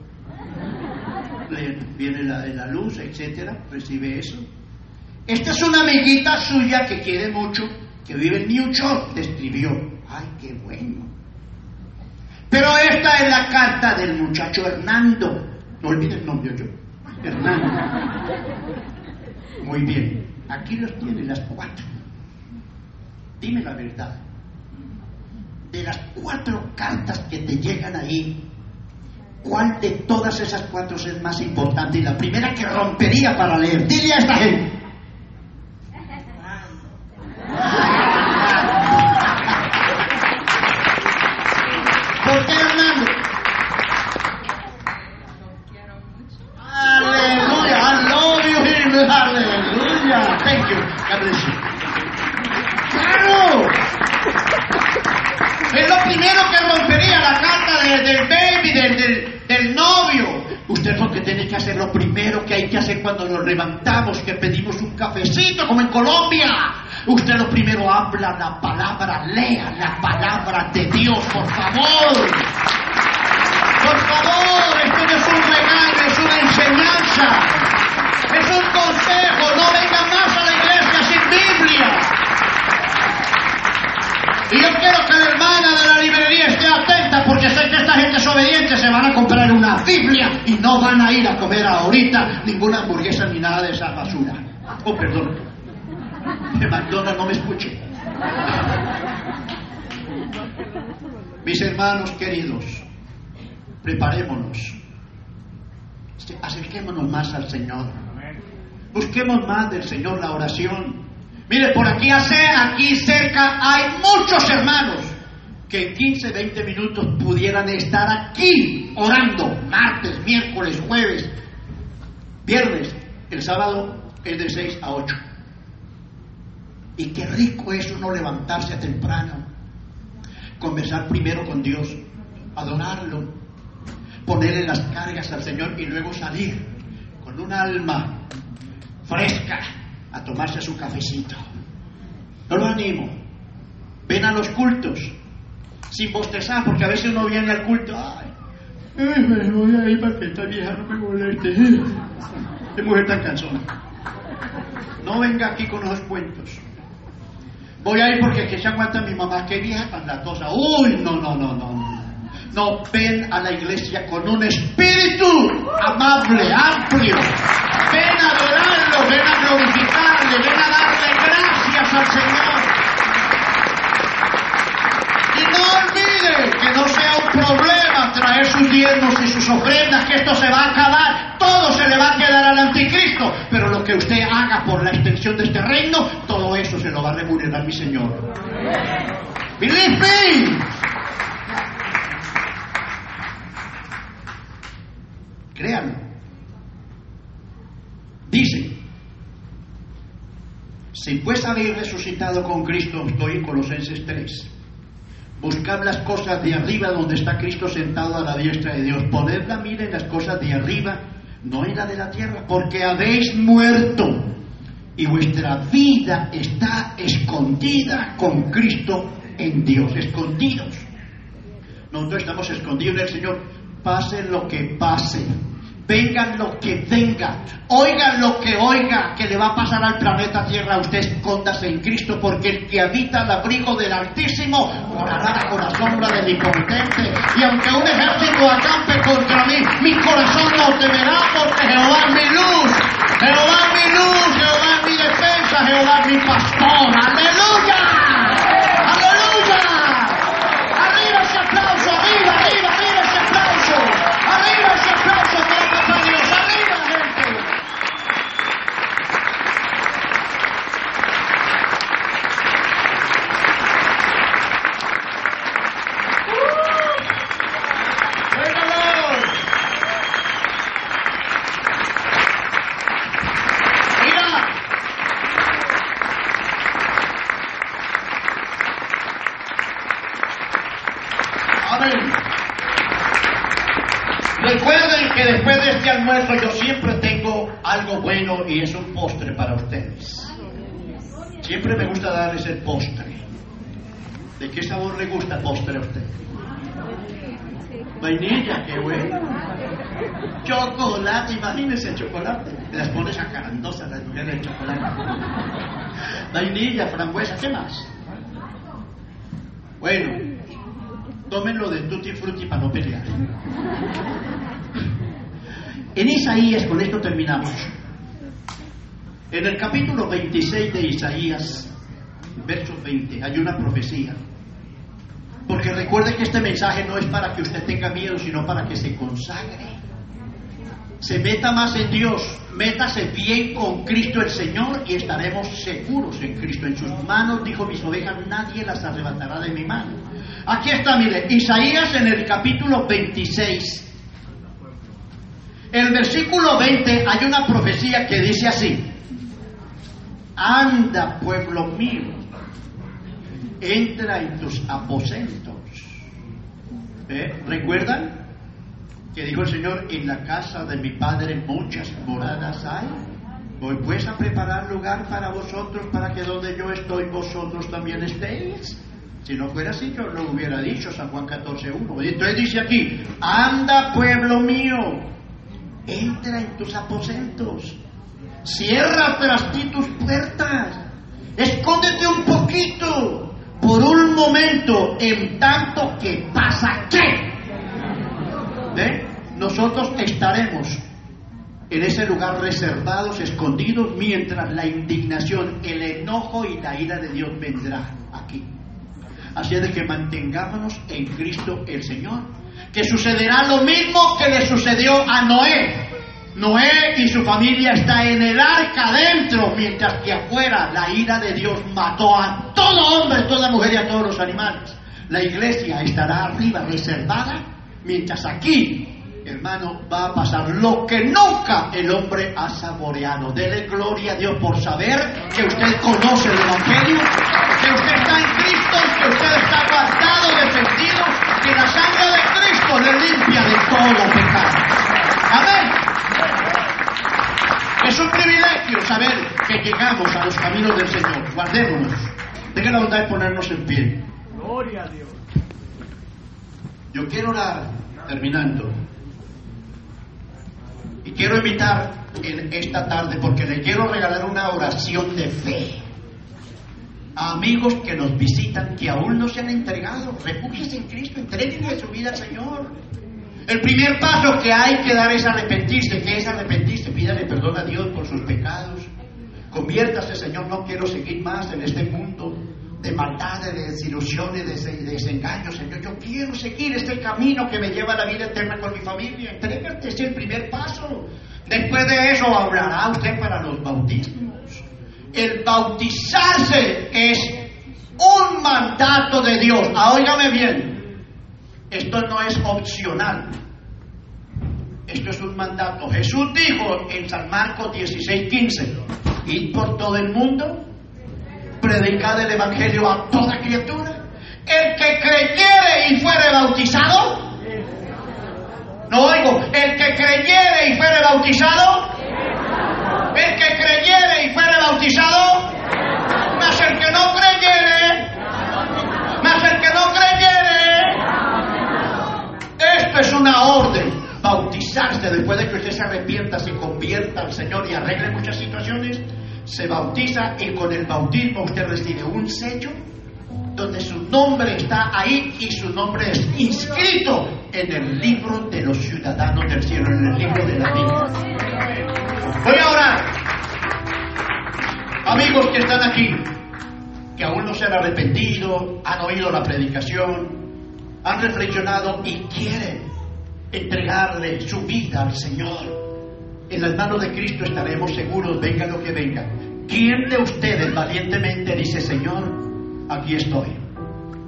Le viene la de la luz, etcétera, recibe eso. Esta es una amiguita suya que quiere mucho, que vive en New York, le escribió. Ay, qué bueno. Pero esta es la carta del muchacho Hernando. No olvide el nombre yo. Hernando. Muy bien. Aquí los tiene las cuatro. Dime la verdad. De las cuatro cartas que te llegan ahí, ¿cuál de todas esas cuatro es más importante? Y la primera que rompería para leer. Dile a esta gente. ¿Por qué Hernando? Aleluya, I love you, him. aleluya. Thank you, God bless you. ¡Claro! Es lo primero que rompería la carta de- del baby, del, del, del novio. Usted lo que tiene que hacer, lo primero que hay que hacer cuando levantamos, que pedimos un cafecito, como en Colombia. Usted lo primero habla la palabra, lea la palabra de Dios, por favor. Por favor, esto no es un regalo, es una enseñanza. Es un consejo, no venga más a la iglesia sin Biblia. Y yo quiero que la hermana de la librería esté atenta porque sé que esta gente es obediente, se van a comprar una Biblia y no van a ir a comer ahorita ninguna hamburguesa ni nada de esa basura. Oh, perdón. Que McDonald's no me escuche. Mis hermanos queridos, preparémonos. Acerquémonos más al Señor. Busquemos más del Señor la oración. Mire, por aquí, hace, aquí cerca hay muchos hermanos que en 15, 20 minutos pudieran estar aquí orando. Martes, miércoles, jueves, viernes. El sábado es de 6 a 8. Y qué rico es uno levantarse temprano, conversar primero con Dios, adorarlo, ponerle las cargas al Señor y luego salir con un alma fresca a tomarse su cafecito. No lo animo. Ven a los cultos sin bostezar, porque a veces uno viene al culto. Ay, ay, me voy a ir para esta vieja no me moleste. Qué mujer tan cansona. No venga aquí con los cuentos. Voy a ir porque que se aguanta mi mamá, qué vieja tan latosa. Uy, no, no, no, no. No. Ven a la iglesia con un espíritu amable, amplio. Ven a adorarlo, ven a glorificarle, ven a darle gracias al Señor. Y no olvide que no sea un problema traer sus diezmos y sus ofrendas, que esto se va a acabar, todo se le va a quedar al anticristo. Pero lo que usted haga por la extensión de este reino, todo eso se lo va a remunerar mi Señor. Believe Créanlo. Dice, si pues habéis resucitado con Cristo, estoy en Colosenses 3. Buscad las cosas de arriba donde está Cristo sentado a la diestra de Dios. Poned la mira en las cosas de arriba, no en la de la tierra, porque habéis muerto y vuestra vida está escondida con Cristo en Dios. Escondidos. Nosotros estamos escondidos en el Señor, pase lo que pase vengan lo que venga, oigan lo que oiga que le va a pasar al planeta Tierra, usted escóndase en Cristo, porque el que habita al abrigo del Altísimo morará con la sombra del Impotente. Y aunque un ejército acampe contra mí, mi corazón no temerá, porque Jehová es mi luz, Jehová es mi luz, Jehová es mi defensa, Jehová es mi pastor. ¡Aleluya! ¡Aleluya! ¡Arriba ese aplauso! ¡Arriba, arriba, arriba ese aplauso! ¡Arriba ese aplauso para papá Dios! ¡Arriba, gente! ¡Véngalo! ¡Mira! Amén. Recuerden que después de este almuerzo yo siempre tengo algo bueno y es un postre para ustedes. Siempre me gusta darles el postre. ¿De qué sabor le gusta postre a usted? Vainilla, qué bueno. Chocolate, imagínense el chocolate. Las pones acarandosas las mujeres el chocolate. Vainilla, frambuesa, ¿qué más? Bueno, tómenlo de tutti frutti para no pelear. En Isaías, con esto terminamos. En el capítulo 26 de Isaías, verso 20, hay una profecía. Porque recuerde que este mensaje no es para que usted tenga miedo, sino para que se consagre. Se meta más en Dios, métase bien con Cristo el Señor y estaremos seguros en Cristo. En sus manos, dijo mis ovejas, nadie las arrebatará de mi mano. Aquí está, mire, Isaías en el capítulo 26. El versículo 20 hay una profecía que dice así. Anda, pueblo mío, entra en tus aposentos. ¿Eh? ¿Recuerdan? Que dijo el Señor, en la casa de mi Padre muchas moradas hay. Voy pues a preparar lugar para vosotros, para que donde yo estoy, vosotros también estéis. Si no fuera así, yo lo hubiera dicho, San Juan 14.1. Y entonces dice aquí, anda pueblo mío, entra en tus aposentos, cierra tras ti tus puertas, escóndete un poquito, por un momento, en tanto que pasa qué. Nosotros estaremos en ese lugar reservados, escondidos, mientras la indignación, el enojo y la ira de Dios vendrá aquí. Así es de que mantengámonos en Cristo el Señor. Que sucederá lo mismo que le sucedió a Noé. Noé y su familia está en el arca adentro, mientras que afuera la ira de Dios mató a todo hombre, toda mujer y a todos los animales. La iglesia estará arriba reservada, mientras aquí, hermano, va a pasar lo que nunca el hombre ha saboreado. Dele gloria a Dios por saber que usted conoce el Evangelio, que usted está en Cristo, que usted está guardado, defendido, que la sangre de Cristo le limpia de todo pecado. Amén. Es un privilegio saber que llegamos a los caminos del Señor. Guardémonos. Tenga la bondad de ponernos en pie. Gloria a Dios. Yo quiero orar, terminando. Y quiero invitar en esta tarde, porque le quiero regalar una oración de fe a amigos que nos visitan, que aún no se han entregado. Refúgiese en Cristo, entreguen su vida al Señor. El primer paso que hay que dar es arrepentirse. ¿Qué es arrepentirse? Pídale perdón a Dios por sus pecados. Conviértase, Señor, no quiero seguir más en este mundo de maldades, de desilusiones, de des- desengaños, Señor. Yo quiero seguir este camino que me lleva a la vida eterna con mi familia. Entrégate, es el primer paso. Después de eso hablará usted para los bautismos. El bautizarse es un mandato de Dios. Ah, óigame bien. Esto no es opcional. Esto es un mandato. Jesús dijo en San Marcos 16:15, id por todo el mundo predicad el Evangelio a toda criatura. El que creyere y fuere bautizado, no oigo, el que creyere y fuere bautizado, el que creyere y fuere bautizado, mas el que no creyere, mas el que no creyere, es una orden. Bautizarse después de que usted se arrepienta, se convierta al Señor y arregle muchas situaciones, se bautiza y con el bautismo usted recibe un sello donde su nombre está ahí y su nombre es inscrito en el libro de los ciudadanos del cielo, en el libro de la vida. Voy a orar. Amigos que están aquí, que aún no se han arrepentido, han oído la predicación, han reflexionado y quieren entregarle su vida al Señor. En las manos de Cristo estaremos seguros, venga lo que venga. ¿Quién de ustedes valientemente dice, Señor, aquí estoy?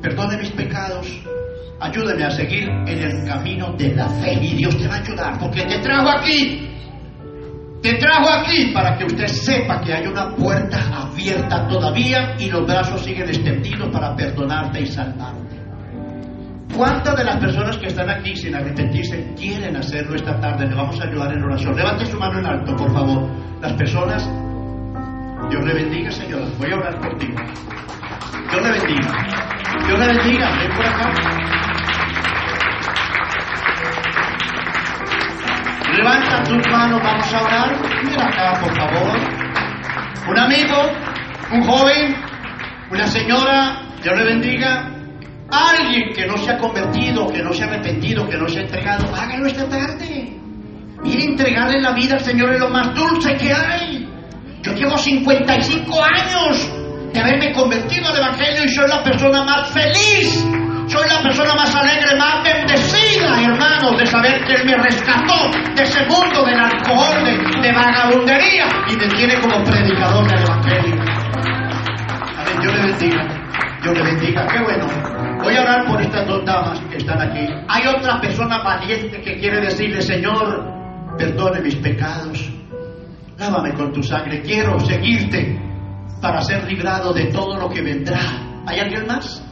Perdone mis pecados, ayúdame a seguir en el camino de la fe y Dios te va a ayudar porque te trajo aquí. Te trajo aquí para que usted sepa que hay una puerta abierta todavía y los brazos siguen extendidos para perdonarte y salvarte. ¿Cuántas de las personas que están aquí sin arrepentirse quieren hacerlo esta tarde? Le vamos a ayudar en oración. Levante su mano en alto, por favor. Las personas, Dios le bendiga, señora. Voy a orar por ti. Dios le bendiga. Dios le bendiga. Ven por acá. Levanta tus manos, vamos a orar. Mira acá, por favor. Un amigo, un joven, una señora, Dios le bendiga. Alguien que no se ha convertido, que no se ha arrepentido, que no se ha entregado, hágalo esta tarde. Mire, entregarle la vida al Señor es lo más dulce que hay. Yo llevo 55 años de haberme convertido al Evangelio y soy la persona más feliz. Soy la persona más alegre, más bendecida, hermanos, de saber que Él me rescató de ese mundo del alcohol, de, de vagabundería y me tiene como predicador del Evangelio. Amén, Dios le bendiga. Dios le bendiga. Qué bueno. Voy a orar por estas dos damas que están aquí. Hay otra persona valiente que quiere decirle, Señor, perdone mis pecados. Lávame con tu sangre. Quiero seguirte para ser librado de todo lo que vendrá. ¿Hay alguien más?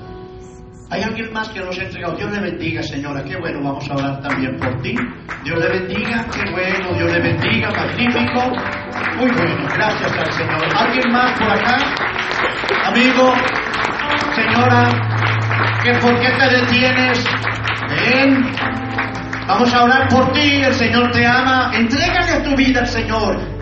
¿Hay alguien más que nos ha entregado? Dios le bendiga, señora. Qué bueno, vamos a orar también por ti. Dios le bendiga, qué bueno, Dios le bendiga, magnífico. Muy bueno, gracias al Señor. ¿Alguien más por acá? Amigo, señora, ¿que ¿por qué te detienes? Ven, vamos a orar por ti, el Señor te ama. Entrégale tu vida al Señor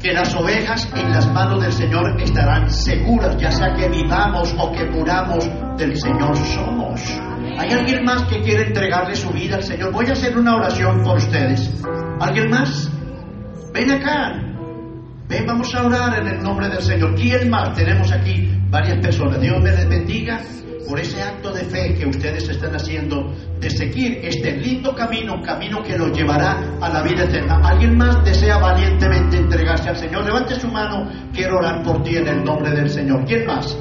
que las ovejas en las manos del Señor estarán seguras, ya sea que vivamos o que muramos, del Señor somos. ¿Hay alguien más que quiere entregarle su vida al Señor? Voy a hacer una oración por ustedes. ¿Alguien más? Ven acá. Ven, vamos a orar en el nombre del Señor. ¿Quién más? Tenemos aquí varias personas. Dios me les bendiga por ese acto de fe que ustedes están haciendo de seguir este lindo camino, camino que los llevará a la vida eterna. ¿Alguien más desea valientemente entregarse al Señor? Levante su mano, quiero orar por ti en el nombre del Señor. ¿Quién más?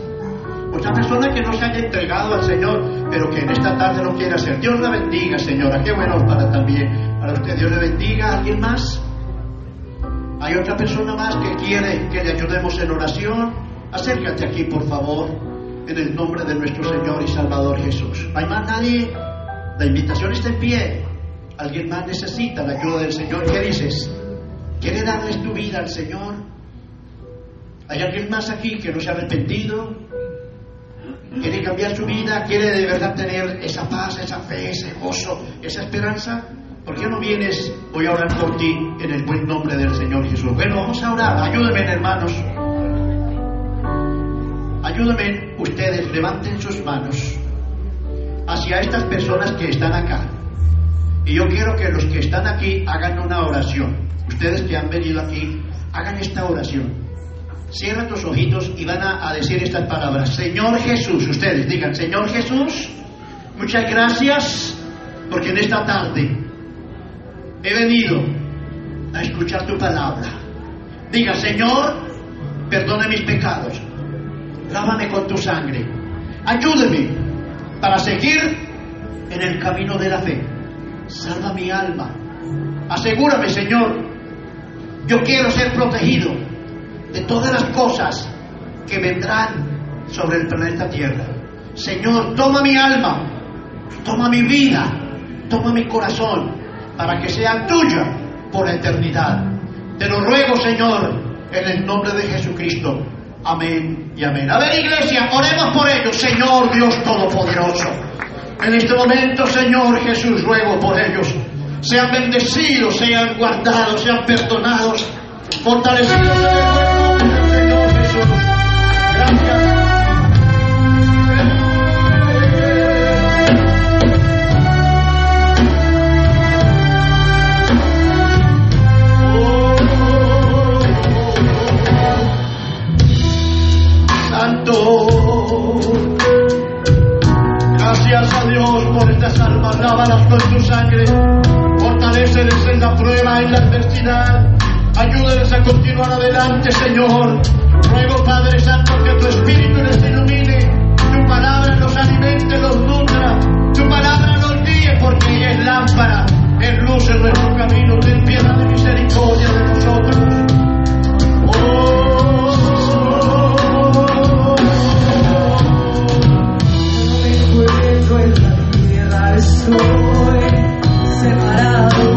Otra persona que no se haya entregado al Señor, pero que en esta tarde lo quiere hacer. Dios la bendiga, señora. Qué bueno para también. Para usted, Dios le bendiga. ¿Alguien más? ¿Hay otra persona más que quiere que le ayudemos en oración? Acércate aquí, por favor en el nombre de nuestro Señor y Salvador Jesús. ¿No hay más nadie? La invitación está en pie. ¿Alguien más necesita la ayuda del Señor? ¿Qué dices? ¿Quiere darles tu vida al Señor? ¿Hay alguien más aquí que no se ha arrepentido? ¿Quiere cambiar su vida? ¿Quiere de verdad tener esa paz, esa fe, ese gozo, esa esperanza? ¿Por qué no vienes? Voy a orar por ti en el buen nombre del Señor Jesús. Bueno, vamos a orar. Ayúdenme, hermanos. Ayúdenme ustedes, levanten sus manos hacia estas personas que están acá. Y yo quiero que los que están aquí hagan una oración. Ustedes que han venido aquí, hagan esta oración. Cierra tus ojitos y van a, a decir estas palabras. Señor Jesús, ustedes digan, Señor Jesús, muchas gracias porque en esta tarde he venido a escuchar tu palabra. Diga, Señor, perdone mis pecados lávame con tu sangre. Ayúdeme para seguir en el camino de la fe. Salva mi alma. Asegúrame, Señor. Yo quiero ser protegido de todas las cosas que vendrán sobre el planeta Tierra. Señor, toma mi alma, toma mi vida, toma mi corazón, para que sea tuya por la eternidad. Te lo ruego, Señor, en el nombre de Jesucristo. Amén y amén. A ver, iglesia, oremos por ellos, Señor Dios Todopoderoso. En este momento, Señor Jesús, ruego por ellos. Sean bendecidos, sean guardados, sean perdonados, fortalecidos Gracias a Dios por estas almas, lávalas con tu sangre, fortaleceles en la prueba, en la adversidad, ayúdeles a continuar adelante, Señor. Ruego, Padre Santo, que tu Espíritu les ilumine, tu palabra los alimente, los nutra, tu palabra los guíe, porque ella es lámpara, es luz en nuestro camino. Ten piedad de misericordia estoy separado.